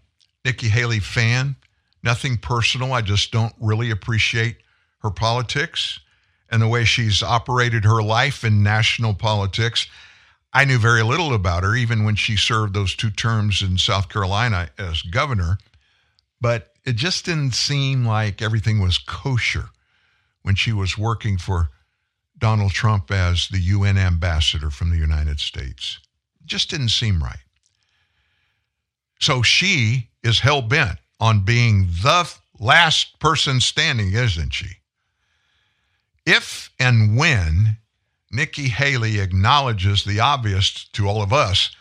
Nikki Haley fan, nothing personal. I just don't really appreciate her politics and the way she's operated her life in national politics. I knew very little about her, even when she served those two terms in South Carolina as governor. But it just didn't seem like everything was kosher when she was working for Donald Trump as the UN ambassador from the United States. It just didn't seem right. So she is hell bent on being the last person standing, isn't she? If and when Nikki Haley acknowledges the obvious to all of us,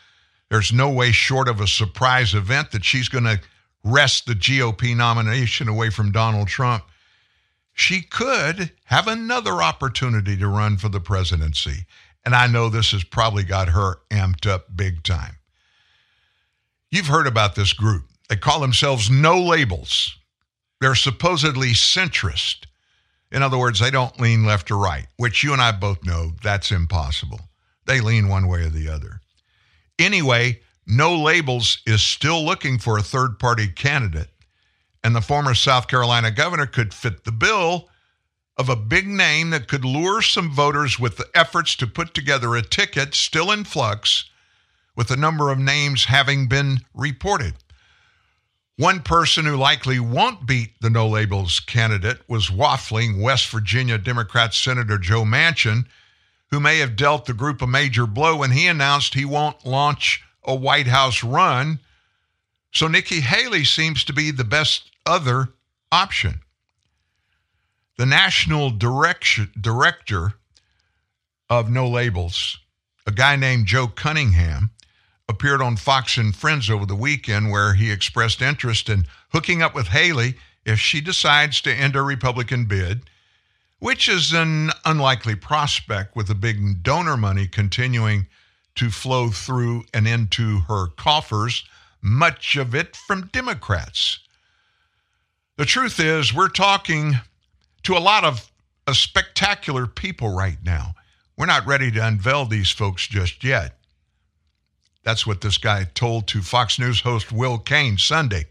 there's no way short of a surprise event that she's going to wrest the GOP nomination away from Donald Trump she could have another opportunity to run for the presidency. And I know this has probably got her amped up big time. You've heard about this group. They call themselves No Labels. They're supposedly centrist. In other words, they don't lean left or right, which you and I both know that's impossible. They lean one way or the other. Anyway, No Labels is still looking for a third party candidate, and the former South Carolina governor could fit the bill of a big name that could lure some voters with the efforts to put together a ticket still in flux, with a number of names having been reported. One person who likely won't beat the no labels candidate was waffling West Virginia Democrat Senator Joe Manchin, who may have dealt the group a major blow when he announced he won't launch a White House run. So Nikki Haley seems to be the best other option. The national direction, director of No Labels, a guy named Joe Cunningham, appeared on Fox and Friends over the weekend where he expressed interest in hooking up with Haley if she decides to end her Republican bid, which is an unlikely prospect with the big donor money continuing to flow through and into her coffers, much of it from Democrats. The truth is, we're talking to a lot of spectacular people right now. We're not ready to unveil these folks just yet. That's what this guy told to Fox News host Will Cain Sunday.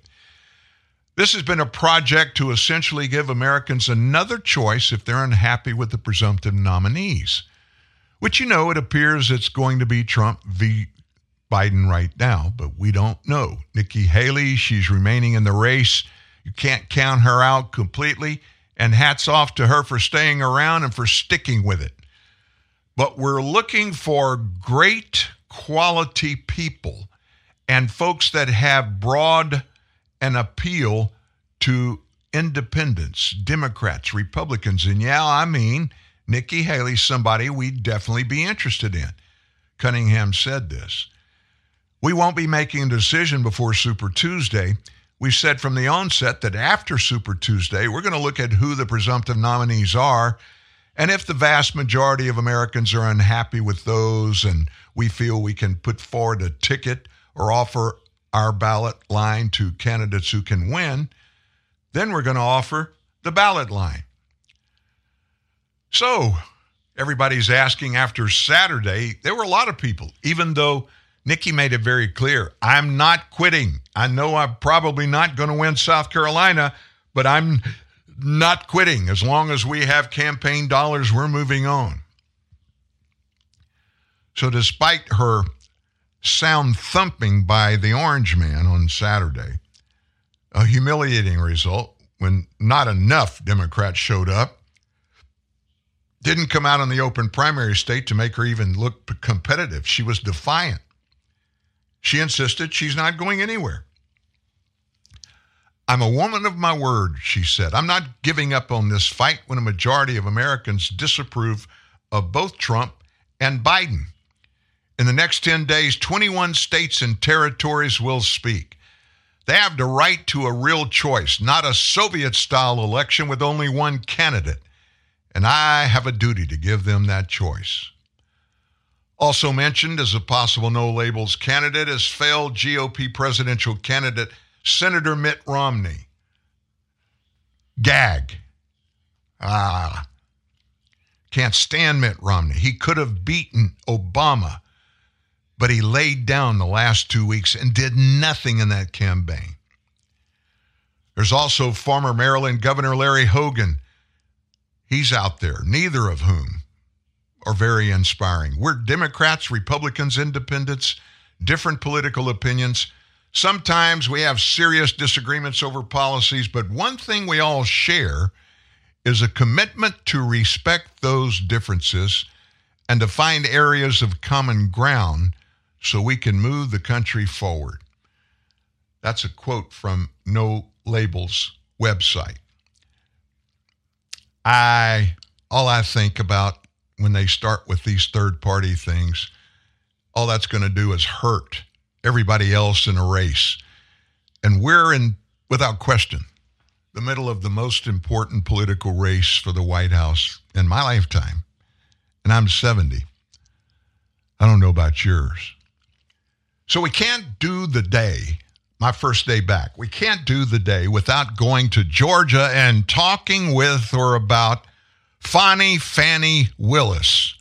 This has been a project to essentially give Americans another choice if they're unhappy with the presumptive nominees, which you know it appears it's going to be Trump v. Biden right now, but we don't know. Nikki Haley, she's remaining in the race. You can't count her out completely, and hats off to her for staying around and for sticking with it. But we're looking for great quality people and folks that have broad an appeal to independents, Democrats, Republicans. And yeah, I mean, Nikki Haley, somebody we'd definitely be interested in. Cunningham said this. We won't be making a decision before Super Tuesday. We said from the onset that after Super Tuesday, we're going to look at who the presumptive nominees are. And if the vast majority of Americans are unhappy with those and we feel we can put forward a ticket or offer our ballot line to candidates who can win, then we're going to offer the ballot line. So, everybody's asking after Saturday, there were a lot of people, even though Nikki made it very clear I'm not quitting. I know I'm probably not going to win South Carolina, but I'm not quitting. As long as we have campaign dollars, we're moving on. So, despite her sound thumping by the Orange Man on Saturday, a humiliating result when not enough Democrats showed up. Didn't come out in the open primary state to make her even look competitive. She was defiant. She insisted she's not going anywhere. I'm a woman of my word, she said. I'm not giving up on this fight when a majority of Americans disapprove of both Trump and Biden. In the next 10 days, 21 states and territories will speak. They have the right to a real choice, not a Soviet style election with only one candidate. And I have a duty to give them that choice. Also mentioned as a possible no labels candidate is failed GOP presidential candidate Senator Mitt Romney. Gag. Ah. Can't stand Mitt Romney. He could have beaten Obama but he laid down the last two weeks and did nothing in that campaign. There's also former Maryland Governor Larry Hogan. He's out there, neither of whom are very inspiring. We're Democrats, Republicans, independents, different political opinions. Sometimes we have serious disagreements over policies, but one thing we all share is a commitment to respect those differences and to find areas of common ground so we can move the country forward. That's a quote from No Labels website. I all I think about when they start with these third party things, all that's going to do is hurt everybody else in a race. And we're in without question the middle of the most important political race for the White House in my lifetime. And I'm 70. I don't know about yours. So we can't do the day my first day back. We can't do the day without going to Georgia and talking with or about Fonnie Fannie Willis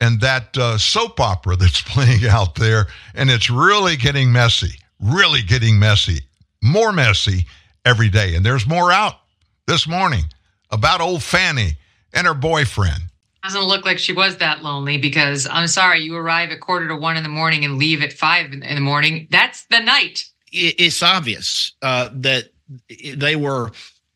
and that uh, soap opera [laughs] that's playing out there. And it's really getting messy, really getting messy, more messy every day. And there's more out this morning about old Fannie and her boyfriend. Doesn't look like she was that lonely because I'm sorry, you arrive at quarter to one in the morning and leave at five in the morning. That's the night. it's obvious uh, that they were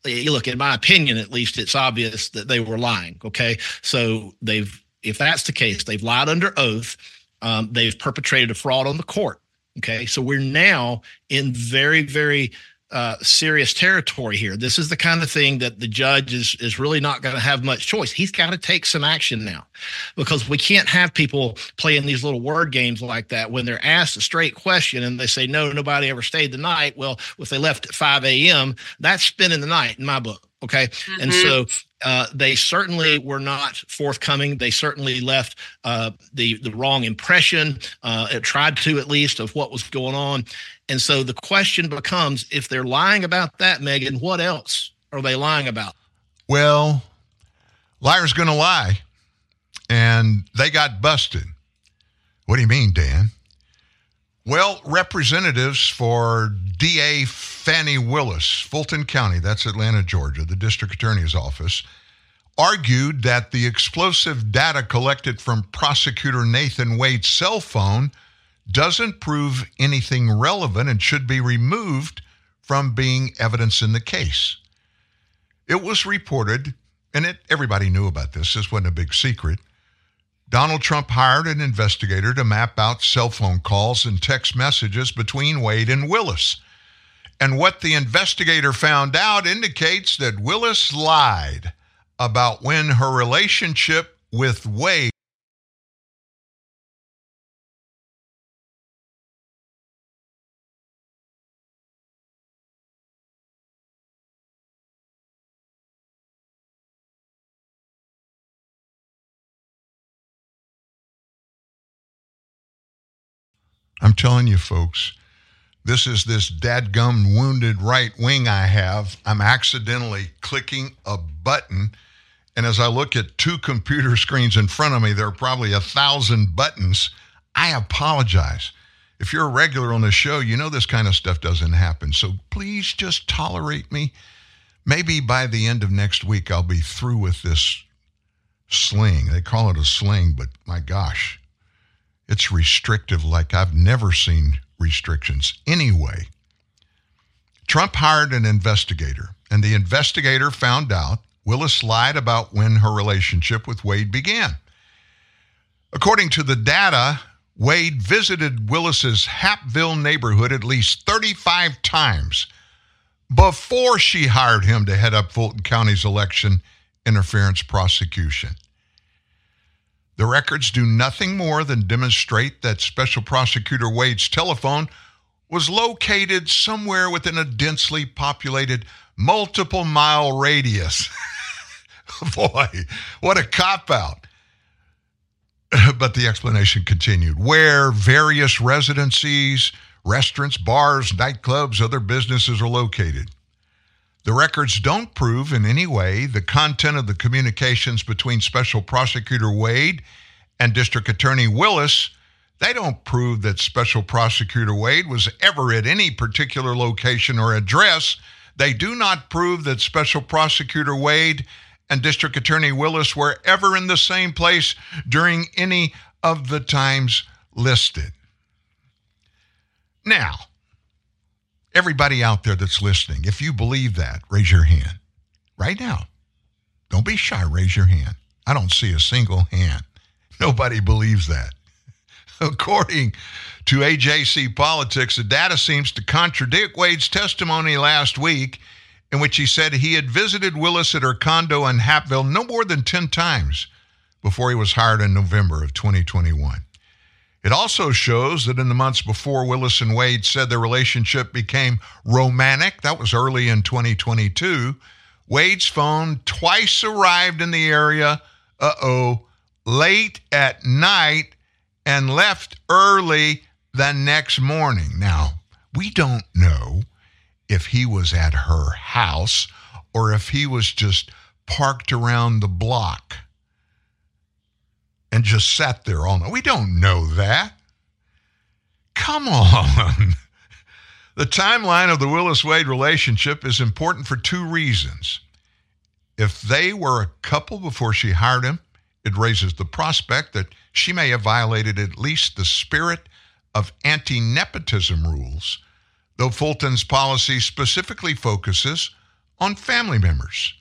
look in my opinion at least it's obvious that they were lying okay so they've if that's the case they've lied under oath um, they've perpetrated a fraud on the court okay so we're now in very very uh, serious territory here. This is the kind of thing that the judge is is really not going to have much choice. He's got to take some action now because we can't have people playing these little word games like that when they're asked a straight question and they say no nobody ever stayed the night. Well if they left at 5 a.m that's spending the night in my book okay? And so uh, they certainly were not forthcoming. They certainly left uh, the the wrong impression uh, it tried to at least of what was going on and so the question becomes if they're lying about that megan what else are they lying about Well, liar's going to lie. And they got busted. What do you mean, Dan? Well, representatives for DA Fannie Willis, Fulton County, that's Atlanta, Georgia, the district attorney's office, argued that the explosive data collected from prosecutor Nathan Wade's cell phone doesn't prove anything relevant and should be removed from being evidence in the case. It was reported, and it, everybody knew about this, this wasn't a big secret. Donald Trump hired an investigator to map out cell phone calls and text messages between Wade and Willis. And what the investigator found out indicates that Willis lied about when her relationship with Wade I'm telling you, folks, this is this dadgum wounded right wing I have. I'm accidentally clicking a button. And as I look at two computer [laughs] screens in front of me, there are probably a thousand buttons. I apologize. If you're a regular on the show, you know this kind of stuff doesn't happen. So please just tolerate me. Maybe by the end of next week, I'll be through with this sling. They call it a sling, but my gosh, it's restrictive like I've never seen restrictions anyway. Trump hired an investigator, and the investigator found out Willis lied about when her relationship with Wade began. According to the data, Wade visited Willis's Hapeville neighborhood at least 35 times before she hired him to head up Fulton County's election interference prosecution. The records do nothing more than demonstrate that Special Prosecutor Wade's telephone was located somewhere within a densely populated multiple mile radius. [laughs] Boy, what a cop out. [laughs] but the explanation continued where various residencies, restaurants, bars, nightclubs, other businesses are located. The records don't prove in any way the content of the communications between Special Prosecutor Wade and District Attorney Willis. They don't prove that Special Prosecutor Wade was ever at any particular location or address. They do not prove that Special Prosecutor Wade and District Attorney Willis were ever in the same place during any of the times listed. Now, everybody out there that's listening, if you believe that, raise your hand right now. Don't be shy, raise your hand. I don't see a single hand. Nobody believes that. [laughs] According to AJC Politics, the data seems to contradict Wade's testimony last week, in which he said he had visited Willis at her condo in Hapeville no more than 10 times before he was hired in November of 2021. It also shows that in the months before Willis and Wade said their relationship became romantic, that was early in 2022, Wade's phone twice arrived in the area, uh oh, late at night and left early the next morning. Now, We don't know if he was at her house or if he was just parked around the block and just sat there all night. We don't know that. Come on. [laughs] The timeline of the Willis Wade relationship is important for two reasons. If they were a couple before she hired him, it raises the prospect that she may have violated at least the spirit of anti nepotism rules, though Fulton's policy specifically focuses on family members.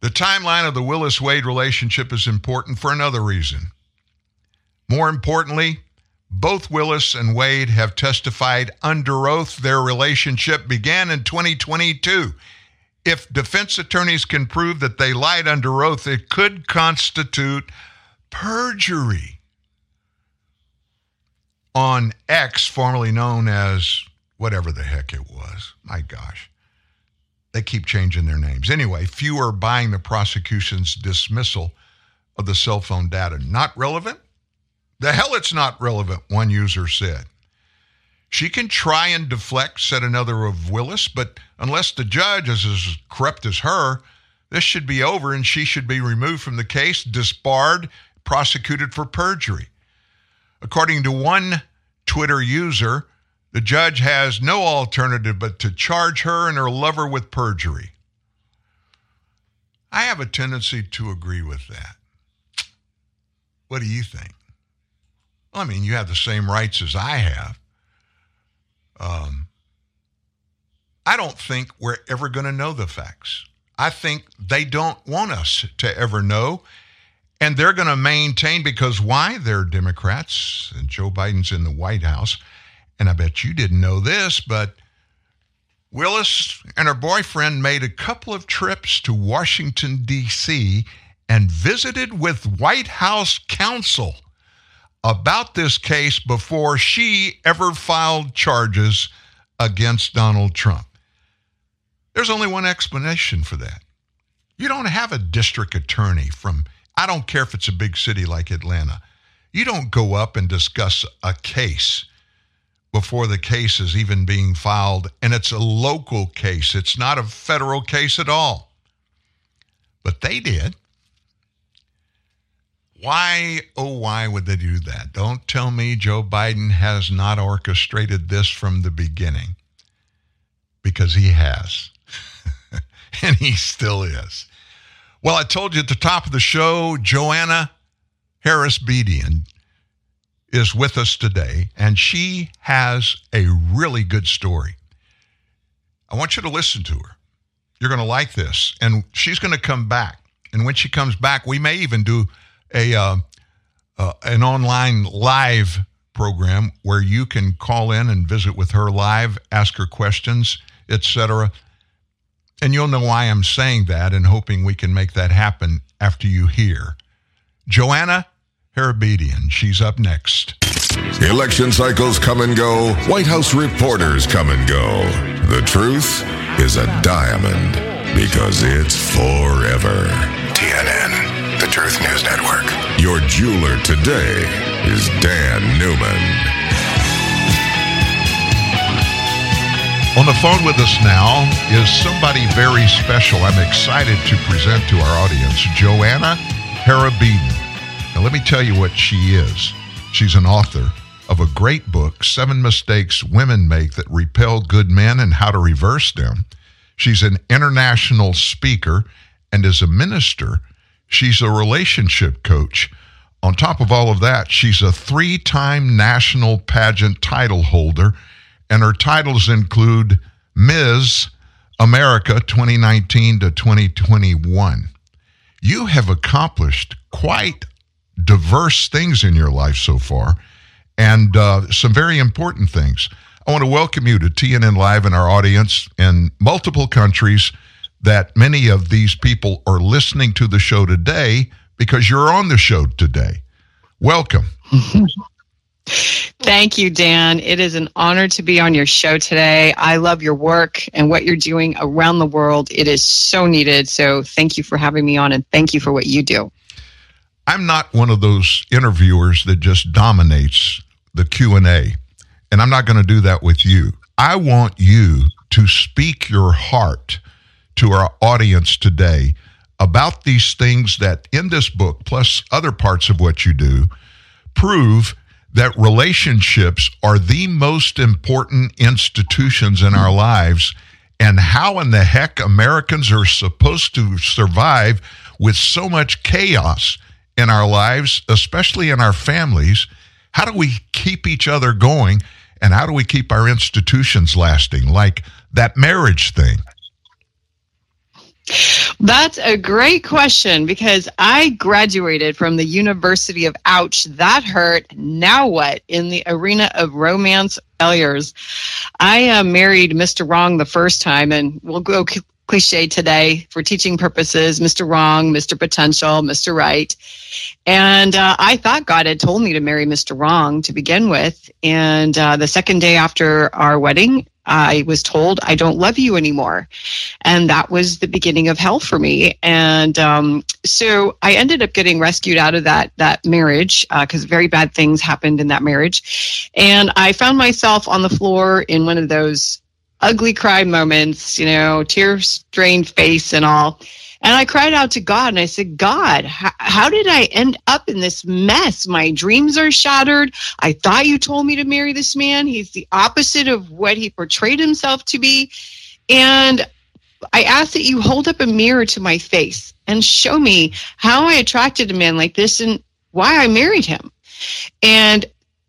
The timeline of the Willis Wade relationship is important for another reason. More importantly, both Willis and Wade have testified under oath their relationship began in 2022. If defense attorneys can prove that they lied under oath, it could constitute perjury. On X, formerly known as whatever the heck it was. My gosh. They keep changing their names. Anyway, few are buying the prosecution's dismissal of the cell phone data. Not relevant? The hell it's not relevant, one user said. She can try and deflect, said another of Willis, but unless the judge is as corrupt as her, this should be over and she should be removed from the case, disbarred, prosecuted for perjury. According to one Twitter user, the judge has no alternative but to charge her and her lover with perjury. I have a tendency to agree with that. What do you think? Well, I mean, you have the same rights as I have. Um, I don't think we're ever going to know the facts. I think they don't want us to ever know. And they're going to maintain because why? They're Democrats and Joe Biden's in the White House. And I bet you didn't know this, but Willis and her boyfriend made a couple of trips to Washington, D.C. and visited with White House counsel about this case before she ever filed charges against Donald Trump. There's only one explanation for that. You don't have a district attorney from, I don't care if it's a big city like Atlanta. You don't go up and discuss a case before the case is even being filed, and it's a local case. It's not a federal case at all. But they did. Why, oh, why would they do that? Don't tell me Joe Biden has not orchestrated this from the beginning, because he has. [laughs] and he still is. Well, I told you at the top of the show, Joanna Hairabedian is with us today, and she has a really good story. I want you to listen to her. You're going to like this, and she's going to come back. And when she comes back, we may even do a uh, uh, an online live program where you can call in and visit with her live, ask her questions, etc. And you'll know why I'm saying that and hoping we can make that happen after you hear. Joanna Hairabedian, she's up next. Election cycles come and go. White House reporters come and go. The truth is a diamond because it's forever. TNN, the Truth News Network. Your jeweler today is Dan Newman. On the phone with us now is somebody very special. I'm excited to present to our audience Joanna Hairabedian. Now, let me tell you what she is. She's an author of a great book, Seven Mistakes Women Make That Repel Good Men and How to Reverse Them. She's an international speaker and as a minister, she's a relationship coach. On top of all of that, she's a three time national pageant title holder, and her titles include Ms. America 2019 to 2021. You have accomplished quite diverse things in your life so far, and uh, some very important things. I want to welcome you to TNN Live and our audience in multiple countries that many of these people are listening to the show today because you're on the show today. Welcome. Thank you, Dan. It is an honor to be on your show today. I love your work and what you're doing around the world. It is so needed. So thank you for having me on and thank you for what you do. I'm not one of those interviewers that just dominates the Q&A, and I'm not going to do that with you. I want you to speak your heart to our audience today about these things that in this book, plus other parts of what you do, prove that relationships are the most important institutions in our lives and how in the heck Americans are supposed to survive with so much chaos in our lives, especially in our families. How do we keep each other going? And how do we keep our institutions lasting? Like that marriage thing. That's a great question because I graduated from the University of Ouch, that hurt. Now what? In the arena of romance failures. I uh, married Mr. Wrong the first time, and we'll go cliche today for teaching purposes Mr. Wrong, Mr. Potential, Mr. Right. And uh, I thought God had told me to marry Mr. Wrong to begin with. And uh, the second day after our wedding, I was told I don't love you anymore. And that was the beginning of hell for me. And um, so I ended up getting rescued out of that, that marriage because very bad things happened in that marriage. And I found myself on the floor in one of those ugly cry moments, you know, tear strained face and all. And I cried out to God and I said, God, how, how did I end up in this mess? My dreams are shattered. I thought you told me to marry this man. He's the opposite of what he portrayed himself to be. And I ask that you hold up a mirror to my face and show me how I attracted a man like this and why I married him. And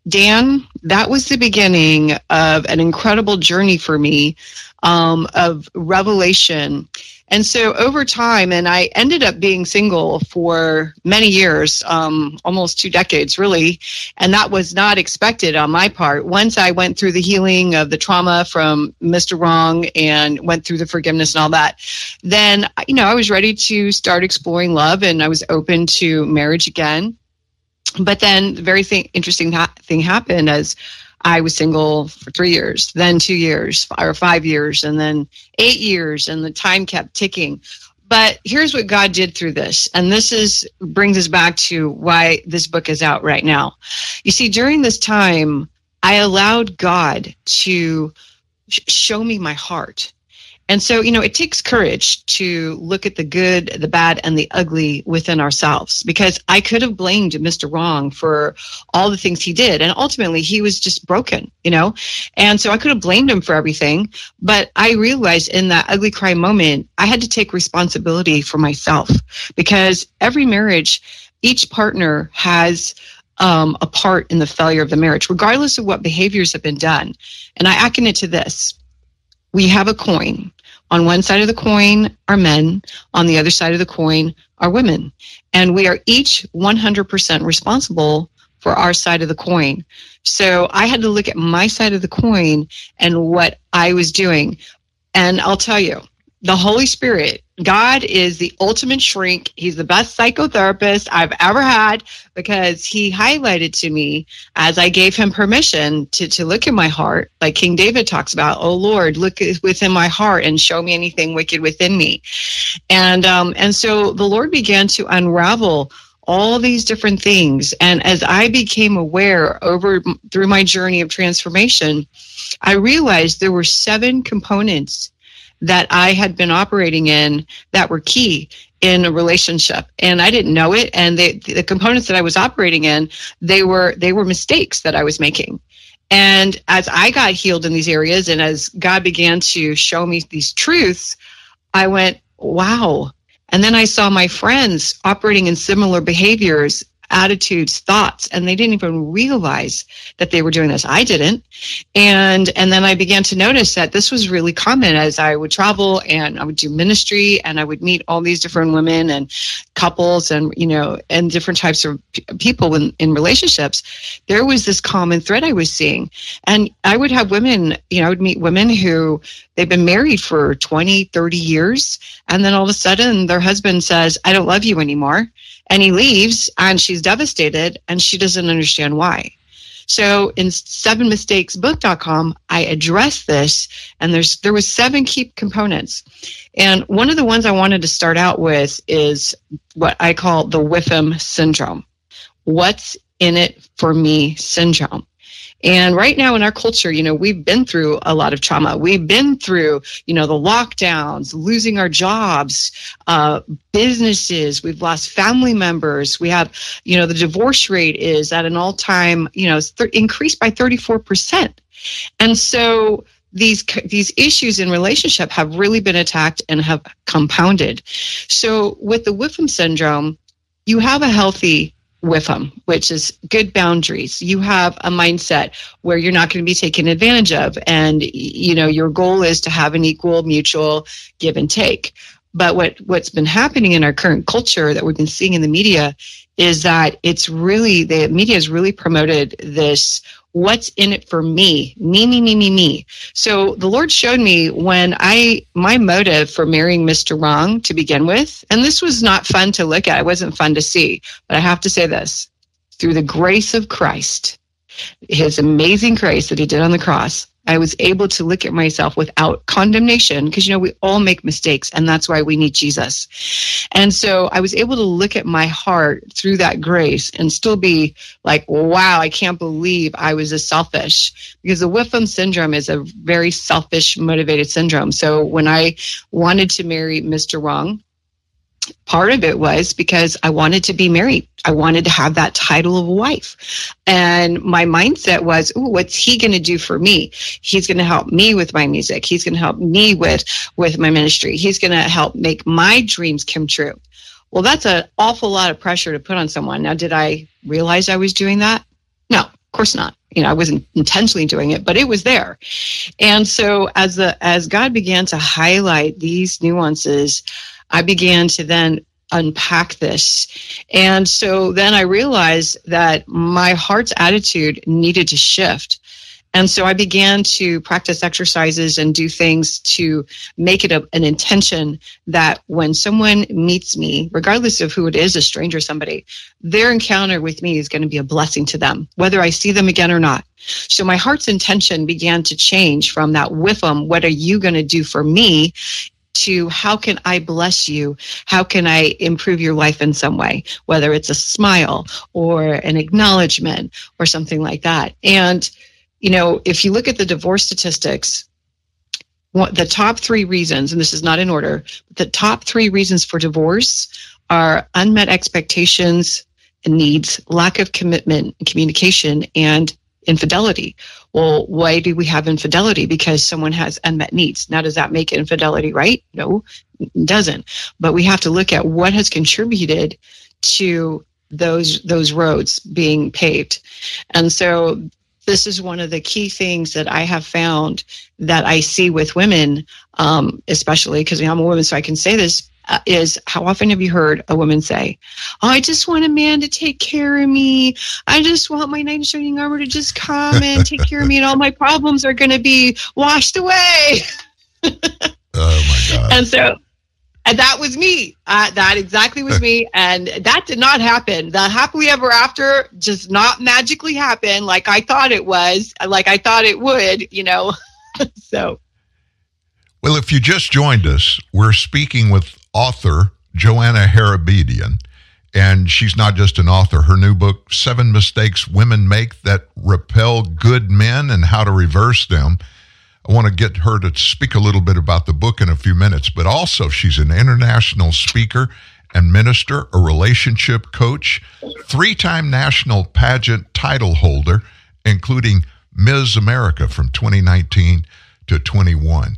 Dan, that was the beginning of an incredible journey for me um, of revelation. And so over time, and I ended up being single for many years, um, almost two decades, really. And that was not expected on my part. Once I went through the healing of the trauma from Mr. Wrong and went through the forgiveness and all that, then, you know, I was ready to start exploring love and I was open to marriage again but then the very thing, interesting ha- thing happened as I was single for three years, then two years, or five years, and then eight years, and the time kept ticking. But here's what God did through this, and this is brings us back to why this book is out right now. You see, during this time, I allowed God to sh- show me my heart. And so, you know, it takes courage to look at the good, the bad, and the ugly within ourselves because I could have blamed Mr. Wrong for all the things he did. And ultimately, he was just broken, you know? And so I could have blamed him for everything. But I realized in that ugly cry moment, I had to take responsibility for myself because every marriage, each partner has um, a part in the failure of the marriage, regardless of what behaviors have been done. And I akin it to this we have a coin. On one side of the coin are men, on the other side of the coin are women. And we are each 100% responsible for our side of the coin. So I had to look at my side of the coin and what I was doing. And I'll tell you, the Holy Spirit, God is the ultimate shrink. He's the best psychotherapist I've ever had because he highlighted to me as I gave him permission to, to look in my heart, like King David talks about, oh Lord, look within my heart and show me anything wicked within me. And, um, and so the Lord began to unravel all these different things. And as I became aware over through my journey of transformation, I realized there were seven components that I had been operating in that were key in a relationship. And I didn't know it. And they, the components that I was operating in they were they were mistakes that I was making. And as I got healed in these areas and as God began to show me these truths I went wow. And then I saw my friends operating in similar behaviors attitudes thoughts and they didn't even realize that they were doing this. I didn't. And and then i began to notice that this was really common as i would travel and i would do ministry and i would meet all these different women and couples and you know and different types of people in, in relationships. There was this common thread i was seeing. And i would have women you know i would meet women who they've been married for 20 30 years. And then all of a sudden their husband says i don't love you anymore and he leaves and she's devastated and she doesn't understand why. So in seven mistakes sevenmistakesbook.com i address this and there's there was seven key components. And one of the ones i wanted to start out with is what i call the whiffam syndrome. What's in it for me syndrome And right now in our culture, you know, we've been through a lot of trauma. We've been through, you know, the lockdowns, losing our jobs, uh, businesses. We've lost family members. We have, you know, the divorce rate is at an all time, you know, th- increased by 34%. And so these these issues in relationship have really been attacked and have compounded. So with the Whipham syndrome, you have a healthy Whipham, which is good boundaries. You have a mindset where you're not going to be taken advantage of, and you know your goal is to have an equal, mutual give and take. But what what's been happening in our current culture that we've been seeing in the media is that it's really the media has really promoted this what's in it for me? Me me me me me. So the lord showed me when i my motive for marrying mr wrong to begin with and this was not fun to look at. It wasn't fun to see. But i have to say this. Through the grace of christ his amazing grace that he did on the cross I was able to look at myself without condemnation because, you know, we all make mistakes and that's why we need Jesus. And so I was able to look at my heart through that grace and still be like, wow, I can't believe I was this selfish because the Whipham syndrome is a very selfish, motivated syndrome. So when I wanted to marry Mr. Wrong, part of it was because I wanted to be married. I wanted to have that title of a wife. And my mindset was, Ooh, what's he going to do for me? He's going to help me with my music. He's going to help me with, with my ministry. He's going to help make my dreams come true. Well, that's an awful lot of pressure to put on someone. Now, did I realize I was doing that? No, of course not. You know, I wasn't intentionally doing it, but it was there. And so as the, as God began to highlight these nuances, I began to then unpack this. And so then I realized that my heart's attitude needed to shift. And so I began to practice exercises and do things to make it a, an intention that when someone meets me, regardless of who it is, a stranger, somebody, their encounter with me is going to be a blessing to them, whether I see them again or not. So my heart's intention began to change from that with them, what are you going to do for me? To how can I bless you? How can I improve your life in some way, whether it's a smile or an acknowledgement or something like that. And, you know, if you look at the divorce statistics, the top three reasons, and this is not in order—but the top three reasons for divorce are unmet expectations and needs, lack of commitment and communication, and infidelity. Well, why do we have infidelity? Because someone has unmet needs. Now, does that make infidelity right? No, it doesn't. But we have to look at what has contributed to those those roads being paved. And so this is one of the key things that I have found that I see with women, um, especially because I'm a woman, so I can say this uh, is how often have you heard a woman say, oh, I just want a man to take care of me. I just want my knight in shining armor to just come and [laughs] take care of me, and all my problems are going to be washed away. [laughs] oh, my God. And so, and that was me. Uh, that exactly was [laughs] me. And that did not happen. The happily ever after just not magically happen like I thought it was, like I thought it would, you know. so. Well, if you just joined us, we're speaking with author Joanna Hairabedian. And she's not just an author. Her new book, Seven Mistakes Women Make That Repel Good Men and How to Reverse Them. I want to get her to speak a little bit about the book in a few minutes, but also she's an international speaker and minister, a relationship coach, three time national pageant title holder, including Ms. America from 2019 to 21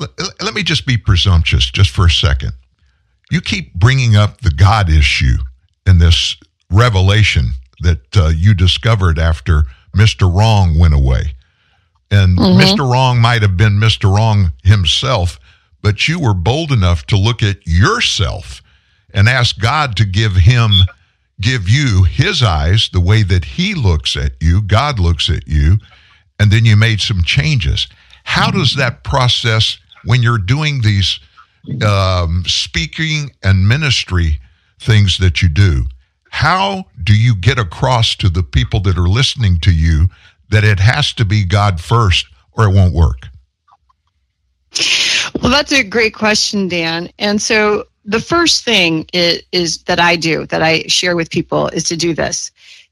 let, let me just be presumptuous just for a second. You keep bringing up the God issue in this revelation that uh, you discovered after Mr. Wrong went away. And mm-hmm. Mr. Wrong might have been Mr. Wrong himself, but you were bold enough to look at yourself and ask God to give him give you his eyes the way that he looks at you, God looks at you, and then you made some changes. How does that process when you're doing these um, speaking and ministry things that you do, how do you get across to the people that are listening to you that it has to be God first or it won't work? Well, that's a great question, Dan. And so the first thing is, is, that I do, that I share with people, is to do this: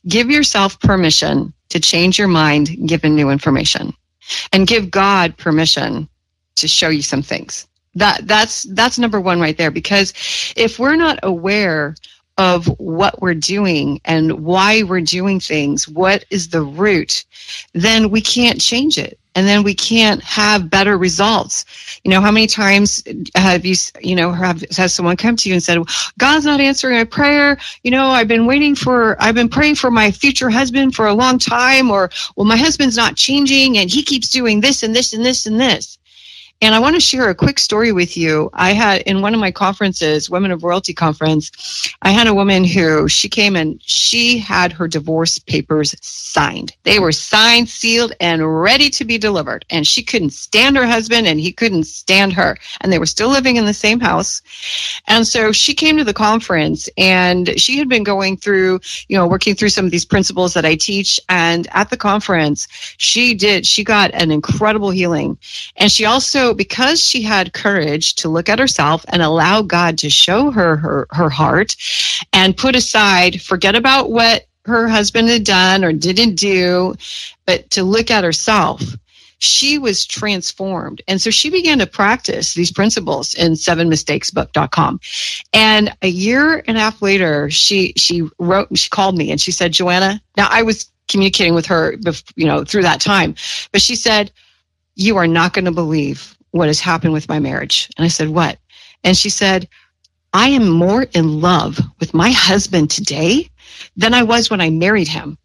Give yourself permission to change your mind given new information and give God permission to show you some things. That that's that's number 1 right there because if we're not aware of what we're doing and why we're doing things, what is the root, then we can't change it. And then we can't have better results. You know, how many times have you, you know, have, has someone come to you and said, God's not answering my prayer. You know, I've been waiting for, I've been praying for my future husband for a long time, or, well, my husband's not changing and he keeps doing this and this and this and this. And I want to share a quick story with you. I had in one of my conferences, Women of Royalty conference, I had a woman who she came and she had her divorce papers signed. They were signed, sealed, and ready to be delivered. And she couldn't stand her husband and he couldn't stand her. And they were still living in the same house. And so she came to the conference and she had been going through, you know, working through some of these principles that I teach. And at the conference, she did, she got an incredible healing. And she also because she had courage to look at herself and allow God to show her her, her heart and put aside, forget about what her husband had done or didn't do, but to look at herself she was transformed. And so she began to practice these principles in sevenmistakesbook.com. And a year and a half later, she, she wrote, she called me and she said, Joanna, now I was communicating with her, you know, through that time, but she said, you are not going to believe what has happened with my marriage. And I said, what? And she said, I am more in love with my husband today than I was when I married him.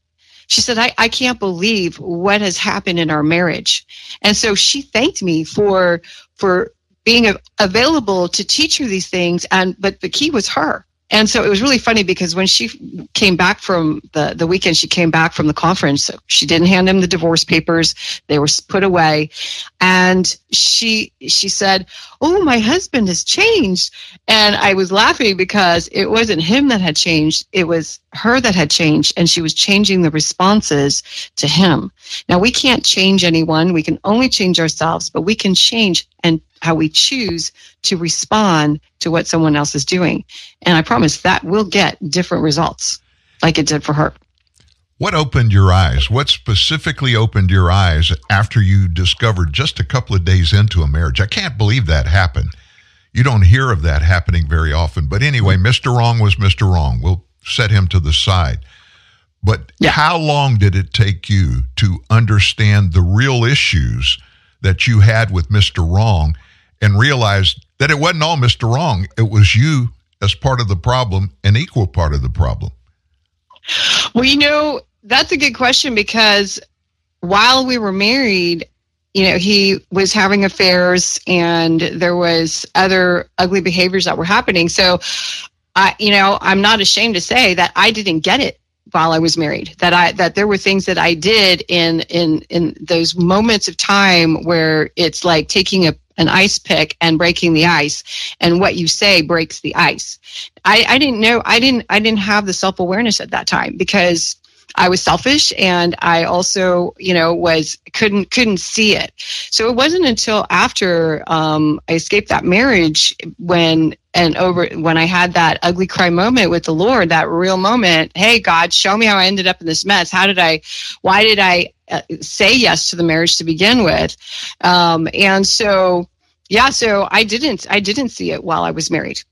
She said, I, I can't believe what has happened in our marriage. And so she thanked me for, for being available to teach her these things. And, but the key was her. And so it was really funny because when she came back from the, the weekend, she came back from the conference. She didn't hand him the divorce papers. They were put away. And she, she said, Oh, my husband has changed. And I was laughing because it wasn't him that had changed. It was her that had changed and she was changing the responses to him. Now we can't change anyone. We can only change ourselves, but we can change and how we choose to respond to what someone else is doing. And I promise that will get different results like it did for her. What opened your eyes? What specifically opened your eyes after you discovered just a couple of days into a marriage? I can't believe that happened. You don't hear of that happening very often. But anyway, Mr. Wrong was Mr. Wrong. We'll set him to the side. But yeah. how long did it take you to understand the real issues that you had with Mr. Wrong and realized that it wasn't all Mr. Wrong? It was you as part of the problem, an equal part of the problem. Well, you know, that's a good question because while we were married, you know, he was having affairs and there was other ugly behaviors that were happening. So, I, you know, I'm not ashamed to say that I didn't get it while I was married. That I that there were things that I did in in in those moments of time where it's like taking a an ice pick and breaking the ice and what you say breaks the ice. I, I didn't know i didn't i didn't have the self-awareness at that time because I was selfish and I also, you know, was couldn't couldn't see it. So it wasn't until after um, I escaped that marriage when and over when I had that ugly cry moment with the Lord, that real moment. Hey, God, show me how I ended up in this mess. How did I? Why did I uh, say yes to the marriage to begin with? Um, and so, yeah, so I didn't I didn't see it while I was married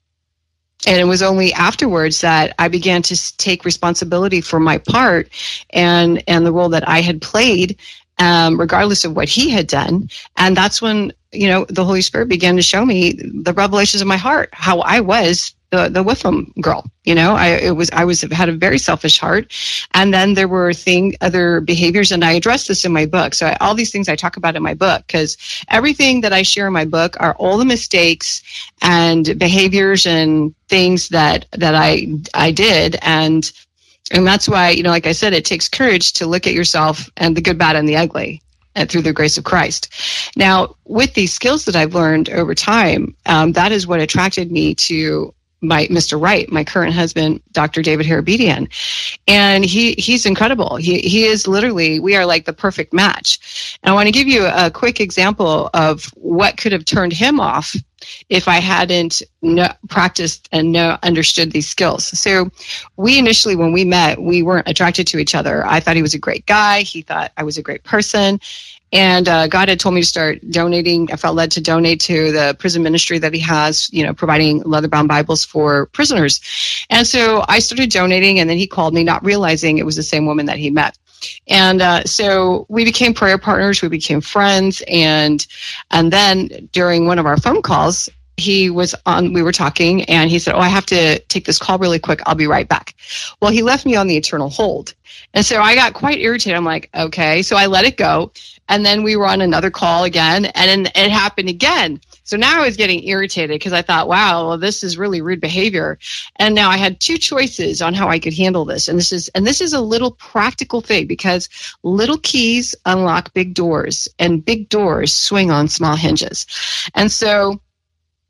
and it was only afterwards that I began to take responsibility for my part and and the role that I had played, um, regardless of what he had done. And that's when you know the Holy Spirit began to show me the revelations of my heart, how I was the the Whiffam girl. You know, I it was I was had a very selfish heart, and then there were thing other behaviors, and I address this in my book. So I, all these things I talk about in my book because everything that I share in my book are all the mistakes and behaviors and things that that I I did and. And that's why, you know, like I said, it takes courage to look at yourself and the good, bad, and the ugly and through the grace of Christ. Now, with these skills that I've learned over time, um, that is what attracted me to my Mr. Right, my current husband, Dr. David Hairabedian. And he, he's incredible. He, he is literally, we are like the perfect match. And I want to give you a quick example of what could have turned him off if I hadn't no, practiced and no, understood these skills. So we initially, when we met, we weren't attracted to each other. I thought he was a great guy. He thought I was a great person. And uh, God had told me to start donating. I felt led to donate to the prison ministry that he has, you know, providing leather bound Bibles for prisoners. And so I started donating, and then he called me, not realizing it was the same woman that he met. And uh, so we became prayer partners. We became friends, and and then during one of our phone calls, he was on. We were talking, and he said, "Oh, I have to take this call really quick. I'll be right back." Well, he left me on the eternal hold, and so I got quite irritated. I'm like, "Okay," so I let it go, and then we were on another call again, and it happened again. So now I was getting irritated because I thought, wow, well, this is really rude behavior. And now I had two choices on how I could handle this. And this is and this is a little practical thing because little keys unlock big doors and big doors swing on small hinges. And so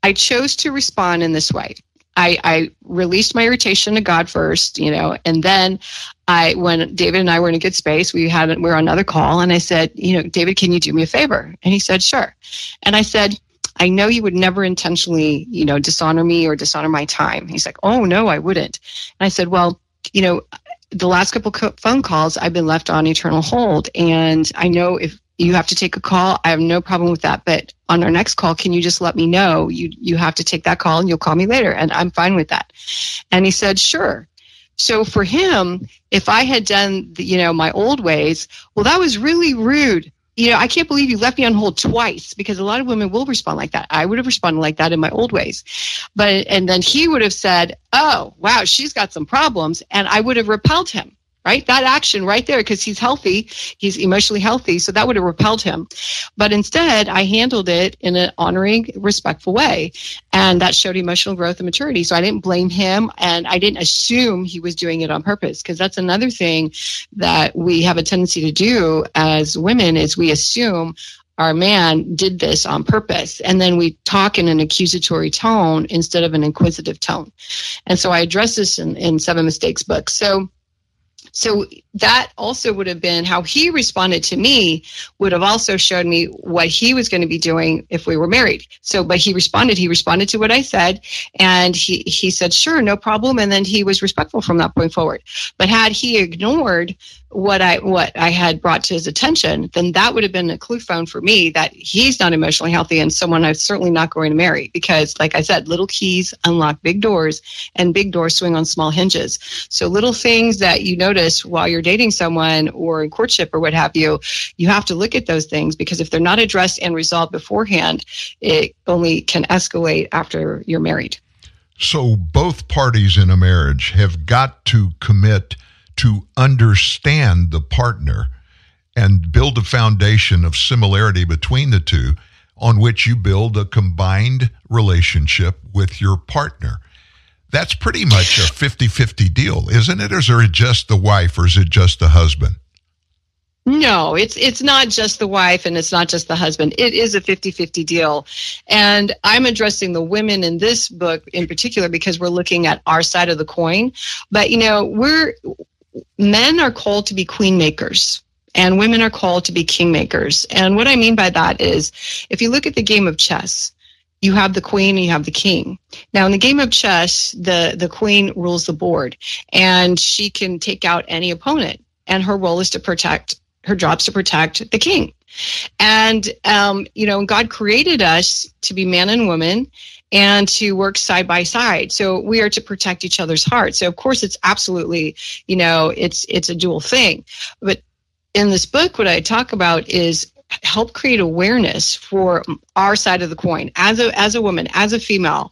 I chose to respond in this way. I, I released my irritation to God first, you know, and then I, when David and I were in a good space, we had, we were on another call and I said, you know, David, can you do me a favor? And he said, sure. And I said, I know you would never intentionally, you know, dishonor me or dishonor my time. He's like, oh, no, I wouldn't. And I said, well, you know, the last couple co- phone calls, I've been left on eternal hold. And I know if you have to take a call, I have no problem with that. But on our next call, can you just let me know you, you have to take that call and you'll call me later? And I'm fine with that. And he said, sure. So for him, if I had done, the, you know, my old ways, well, that was really rude you know, I can't believe you left me on hold twice because a lot of women will respond like that. I would have responded like that in my old ways. But, and then he would have said, Oh, wow, she's got some problems. And I would have repelled him right? That action right there, because he's healthy, he's emotionally healthy, so that would have repelled him. But instead, I handled it in an honoring, respectful way, and that showed emotional growth and maturity. So I didn't blame him, and I didn't assume he was doing it on purpose, because that's another thing that we have a tendency to do as women is we assume our man did this on purpose. And then we talk in an accusatory tone instead of an inquisitive tone. And so I address this in, in Seven Mistakes book. So so that also would have been how he responded to me would have also showed me what he was going to be doing if we were married. So, but he responded, he responded to what I said and he, he said, sure, no problem. And then he was respectful from that point forward. But had he ignored what I what I had brought to his attention, then that would have been a clue phone for me that he's not emotionally healthy and someone I'm certainly not going to marry because, like I said, little keys unlock big doors and big doors swing on small hinges. So little things that you notice while you're dating someone or in courtship or what have you, you have to look at those things because if they're not addressed and resolved beforehand, it only can escalate after you're married. So both parties in a marriage have got to commit to understand the partner and build a foundation of similarity between the two on which you build a combined relationship with your partner. That's pretty much a 50 50 deal, isn't it? Or is it just the wife or is it just the husband? No, it's it's not just the wife and it's not just the husband. It is a 50-50 deal. And I'm addressing the women in this book in particular because we're looking at our side of the coin. But you know, we're men are called to be queen makers and women are called to be king makers. And what I mean by that is if you look at the game of chess, you have the queen and you have the king. Now in the game of chess, the, the queen rules the board and she can take out any opponent and her role is to protect her job's to protect the king. And, um, you know, God created us to be man and woman and to work side by side. So we are to protect each other's hearts. So of course it's absolutely, you know, it's, it's a dual thing. But in this book, what I talk about is help create awareness for our side of the coin as a, as a woman, as a female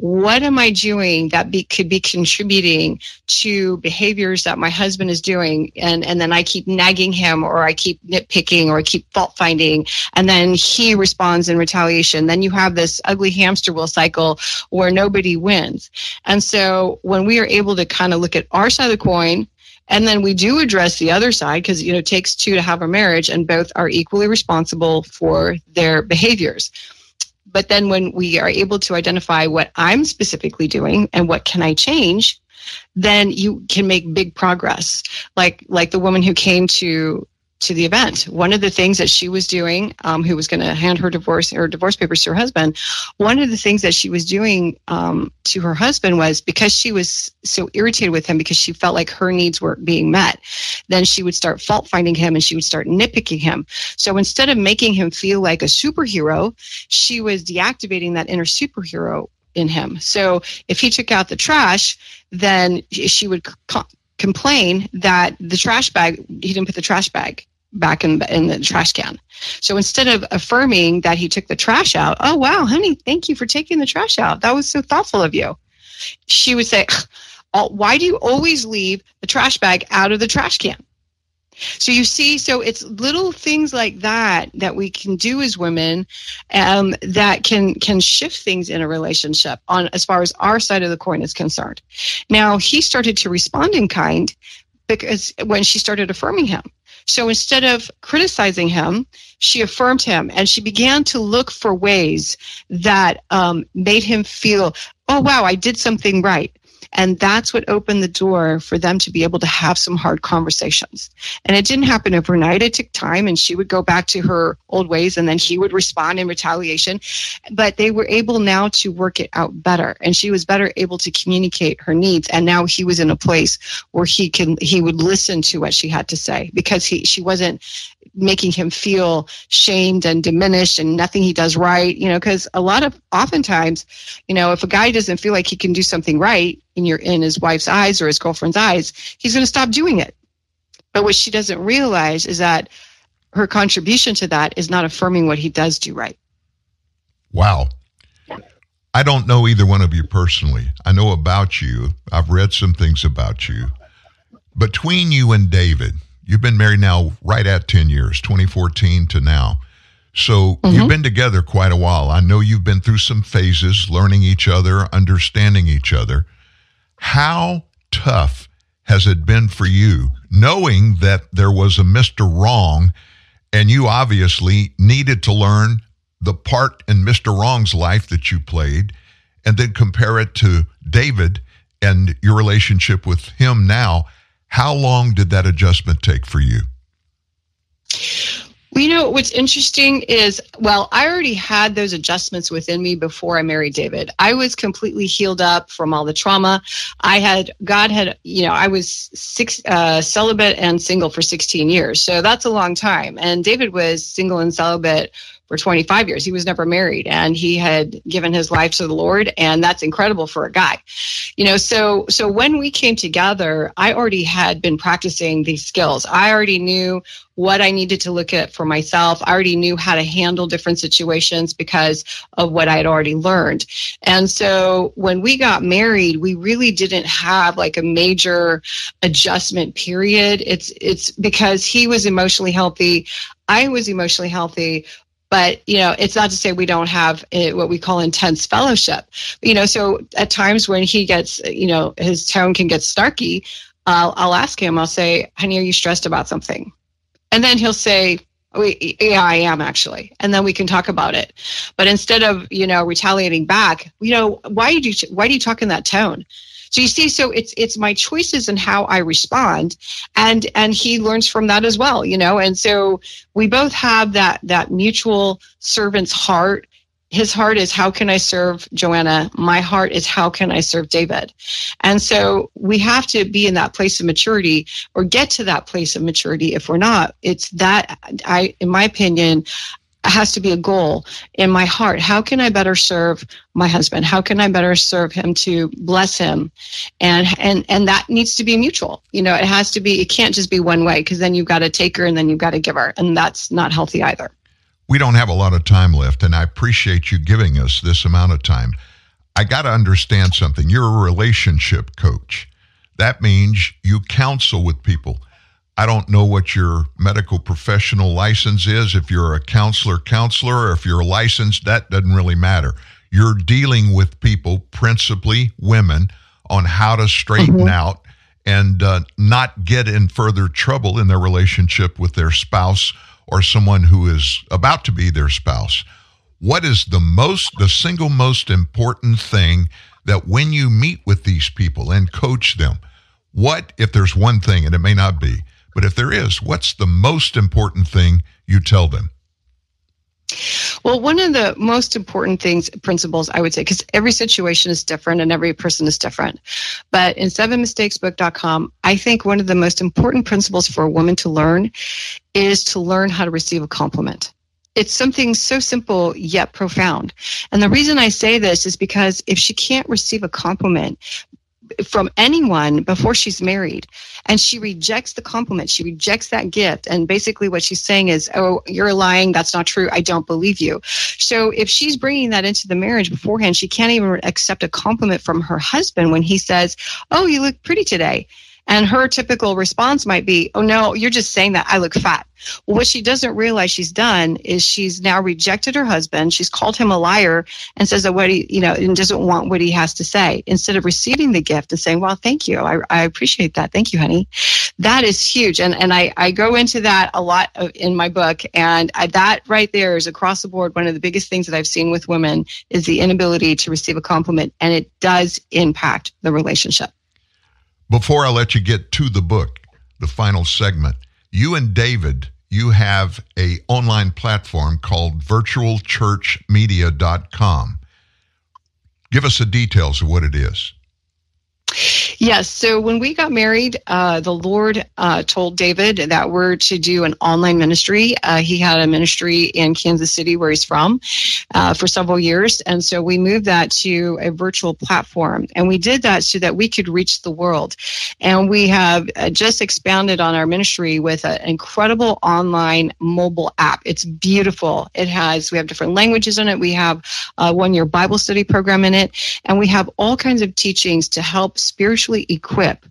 what am I doing that be, could be contributing to behaviors that my husband is doing? And, and then I keep nagging him or I keep nitpicking or I keep fault finding. And then he responds in retaliation. Then you have this ugly hamster wheel cycle where nobody wins. And so when we are able to kind of look at our side of the coin, and then we do address the other side because you know it takes two to have a marriage and both are equally responsible for their behaviors but then when we are able to identify what I'm specifically doing and what can I change, then you can make big progress. Like like the woman who came to to the event. One of the things that she was doing, um, who was going to hand her divorce her divorce papers to her husband, one of the things that she was doing um, to her husband was because she was so irritated with him because she felt like her needs weren't being met. Then she would start fault finding him and she would start nitpicking him. So instead of making him feel like a superhero, she was deactivating that inner superhero in him. So if he took out the trash, then she would co- complain that the trash bag he didn't put the trash bag back in, in the trash can. So instead of affirming that he took the trash out, oh wow, honey, thank you for taking the trash out. That was so thoughtful of you. She would say, "Oh, why do you always leave the trash bag out of the trash can? So you see, so it's little things like that that we can do as women um, that can can shift things in a relationship on as far as our side of the coin is concerned. Now he started to respond in kind because when she started affirming him. So instead of criticizing him, she affirmed him and she began to look for ways that um, made him feel, oh, wow, I did something right. And that's what opened the door for them to be able to have some hard conversations. And it didn't happen overnight. It took time and she would go back to her old ways and then he would respond in retaliation. But they were able now to work it out better. And she was better able to communicate her needs. And now he was in a place where he can, he would listen to what she had to say because he, she wasn't making him feel shamed and diminished and nothing he does right, you know, because a lot of oftentimes, you know, if a guy doesn't feel like he can do something right in your in his wife's eyes or his girlfriend's eyes, he's going to stop doing it. But what she doesn't realize is that her contribution to that is not affirming what he does do right. Wow. I don't know either one of you personally. I know about you. I've read some things about you. Between you and David, you've been married now right at 10 years, 2014 to now. So Mm-hmm. you've been together quite a while. I know you've been through some phases, learning each other, understanding each other. How tough has it been for you knowing that there was a Mr. Wrong and you obviously needed to learn the part in Mr. Wrong's life that you played and then compare it to David and your relationship with him now? How long did that adjustment take for you? Well, you know, what's interesting is, well, I already had those adjustments within me before I married David. I was completely healed up from all the trauma. I had, God had, you know, I was six, uh, celibate and single for 16 years. So that's a long time. And David was single and celibate for 25 years. He was never married and he had given his life to the Lord. And that's incredible for a guy, you know, so, so when we came together, I already had been practicing these skills. I already knew what I needed to look at for myself. I already knew how to handle different situations because of what I had already learned. And so when we got married, we really didn't have like a major adjustment period. It's, it's because he was emotionally healthy. I was emotionally healthy, but you know it's not to say we don't have what we call intense fellowship. You know so at times when he gets you know his tone can get snarky uh, i'll ask him i'll say honey are you stressed about something? And then he'll say oh, yeah i am actually. And then we can talk about it. But instead of you know retaliating back you know why do you why do you talk in that tone so you see, so it's it's my choices and how I respond, and and he learns from that as well, you know. And so we both have that that mutual servant's heart. His heart is how can I serve Joanna? My heart is how can I serve David? And so we have to be in that place of maturity or get to that place of maturity. If we're not, it's that I, in my opinion, has to be a goal in my heart. How can I better serve my husband? How can I better serve him to bless him? And and and that needs to be mutual. You know, it has to be. It can't just be one way because then you've got a taker and then you've got a giver, and that's not healthy either. We don't have a lot of time left, and I appreciate you giving us this amount of time. I got to understand something. You're a relationship coach. That means you counsel with people. I don't know what your medical professional license is. If you're a counselor, counselor, or if you're licensed, that doesn't really matter. You're dealing with people, principally women, on how to straighten out and uh, not get in further trouble in their relationship with their spouse or someone who is about to be their spouse. What is the most, the single most important thing that when you meet with these people and coach them, what, if there's one thing, and it may not be, But if there is, what's the most important thing you tell them? Well, one of the most important things, principles, I would say, because every situation is different and every person is different. But in sevenmistakesbook.com, I think one of the most important principles for a woman to learn is to learn how to receive a compliment. It's something so simple yet profound. And the reason I say this is because if she can't receive a compliment, from anyone before she's married. And she rejects the compliment. She rejects that gift. And basically what she's saying is oh you're lying. That's not true. I don't believe you. So if she's bringing that into the marriage beforehand she can't even accept a compliment from her husband when he says oh you look pretty today and her typical response might be, Oh no, you're just saying that I look fat. Well, what she doesn't realize she's done is she's now rejected her husband. She's called him a liar and says that what he, you know, and doesn't want what he has to say instead of receiving the gift and saying, well, thank you. I, I appreciate that. Thank you, honey. That is huge. And, and I, I go into that a lot of, in my book. And I, that right there is across the board. One of the biggest things that I've seen with women is the inability to receive a compliment. And it does impact the relationship. Before I let you get to the book, the final segment, you and David, you have a online platform called virtualchurchmedia.com. Give us the details of what it is. Yes. So when we got married, uh, the Lord uh, told David that we're to do an online ministry. Uh, he had a ministry in Kansas City, where he's from, uh, for several years. And so we moved that to a virtual platform. And we did that so that we could reach the world. And we have uh, just expanded on our ministry with an incredible online mobile app. It's beautiful. It has, we have different languages in it. We have a one year Bible study program in it. And we have all kinds of teachings to help spiritually equip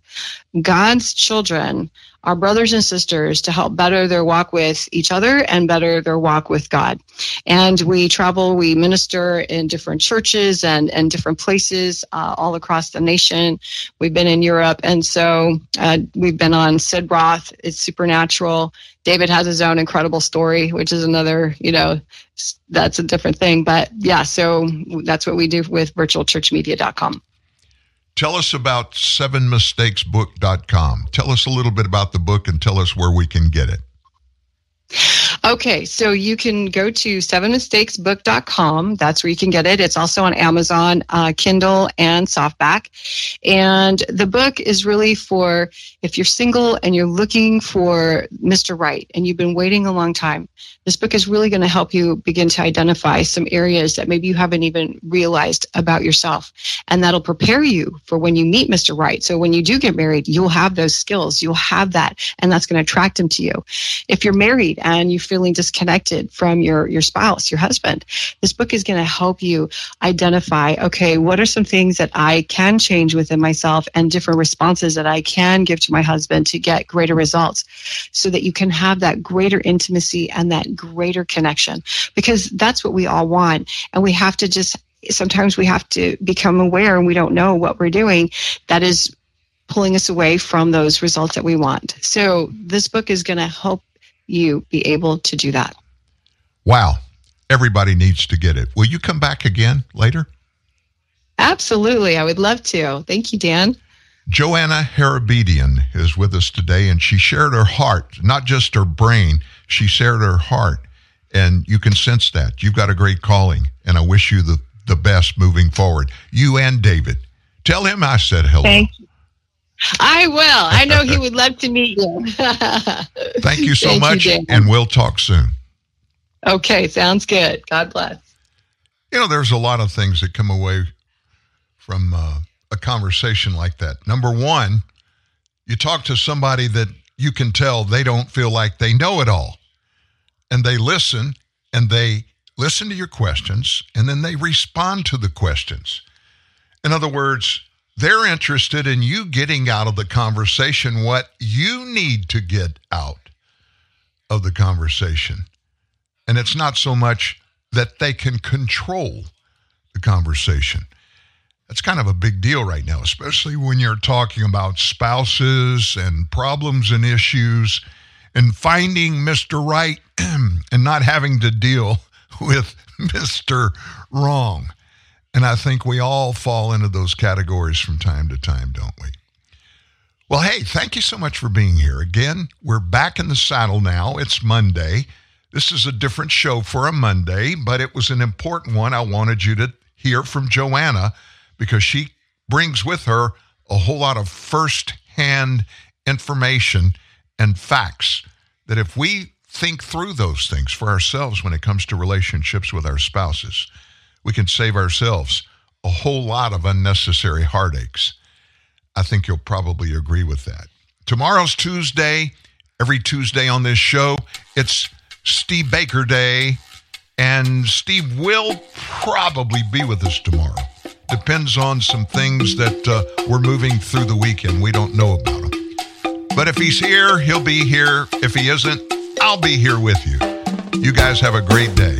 God's children, our brothers and sisters, to help better their walk with each other and better their walk with God. And we travel, we minister in different churches and, and different places uh, all across the nation. We've been in Europe. And so uh, we've been on Sid Roth, it's supernatural. David has his own incredible story, which is another, you know, that's a different thing. But yeah, so that's what we do with virtualchurchmedia.com. Tell us about sevenmistakesbook.com. Tell us a little bit about the book and tell us where we can get it. Okay, so you can go to sevenmistakesbook.com. That's where you can get it. It's also on Amazon, uh, Kindle, and Softback. And the book is really for if you're single and you're looking for Mr. Right and you've been waiting a long time. This book is really going to help you begin to identify some areas that maybe you haven't even realized about yourself. And that'll prepare you for when you meet Mr. Right. So when you do get married, you'll have those skills. You'll have that, and that's going to attract him to you. If you're married and you're feeling disconnected from your, your spouse, your husband, this book is going to help you identify, okay, what are some things that I can change within myself and different responses that I can give to my husband to get greater results so that you can have that greater intimacy and that greater connection because that's what we all want. And we have to just, sometimes we have to become aware and we don't know what we're doing. That is pulling us away from those results that we want. So this book is going to help you be able to do that. Wow. Everybody needs to get it. Will you come back again later? Absolutely. I would love to. Thank you, Dan. Joanna Hairabedian is with us today, and she shared her heart, not just her brain. She shared her heart, and you can sense that. You've got a great calling, and I wish you the, the best moving forward. You and David. Tell him I said hello. Thank you. I will. I know he would love to meet you. [laughs] Thank you so Thank much, Dan. and we'll talk soon. Okay, sounds good. God bless. You know, there's a lot of things that come away from uh, a conversation like that. Number one, you talk to somebody that you can tell they don't feel like they know it all. And they listen and they listen to your questions and then they respond to the questions. In other words, they're interested in you getting out of the conversation what you need to get out of the conversation. And it's not so much that they can control the conversation. That's kind of a big deal right now, especially when you're talking about spouses and problems and issues and finding Mr. Right [clears throat] and not having to deal [laughs] with Mr. Wrong. And I think we all fall into those categories from time to time, don't we? Well, hey, thank you so much for being here. Again, we're back in the saddle now. It's Monday. This is a different show for a Monday, but it was an important one. I wanted you to hear from Joanna because she brings with her a whole lot of first hand information and facts that if we think through those things for ourselves when it comes to relationships with our spouses, we can save ourselves a whole lot of unnecessary heartaches. I think you'll probably agree with that. Tomorrow's Tuesday. Every Tuesday on this show, it's Steve Baker Day, and Steve will probably be with us tomorrow. Depends on some things that uh, we're moving through the weekend. We don't know about them. But if he's here, he'll be here. If he isn't, I'll be here with you. You guys have a great day.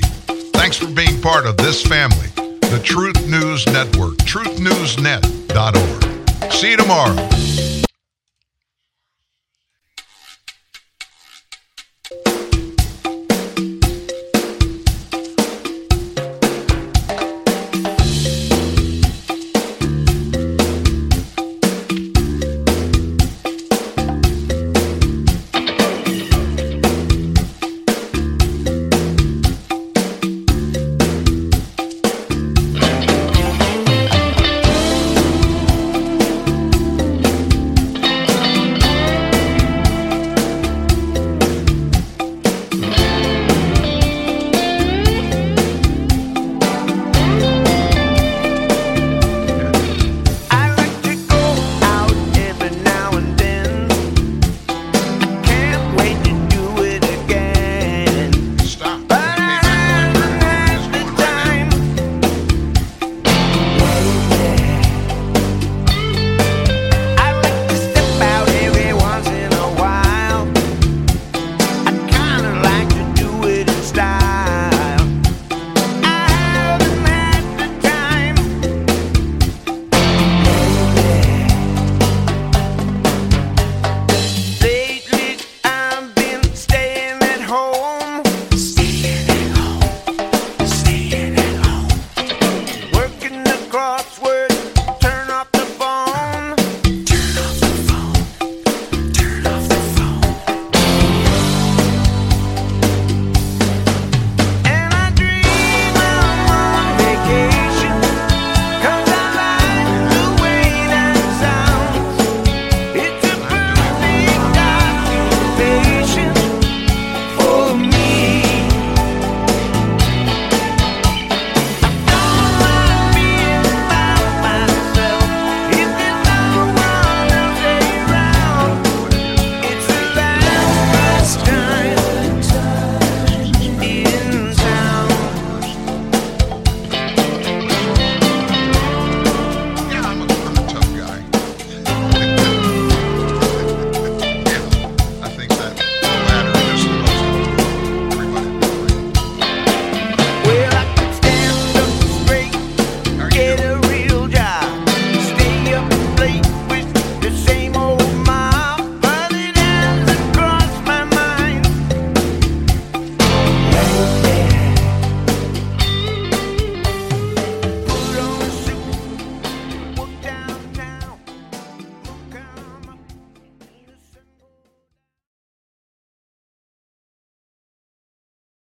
Thanks for being part of this family, the Truth News Network, truthnewsnet.org. See you tomorrow.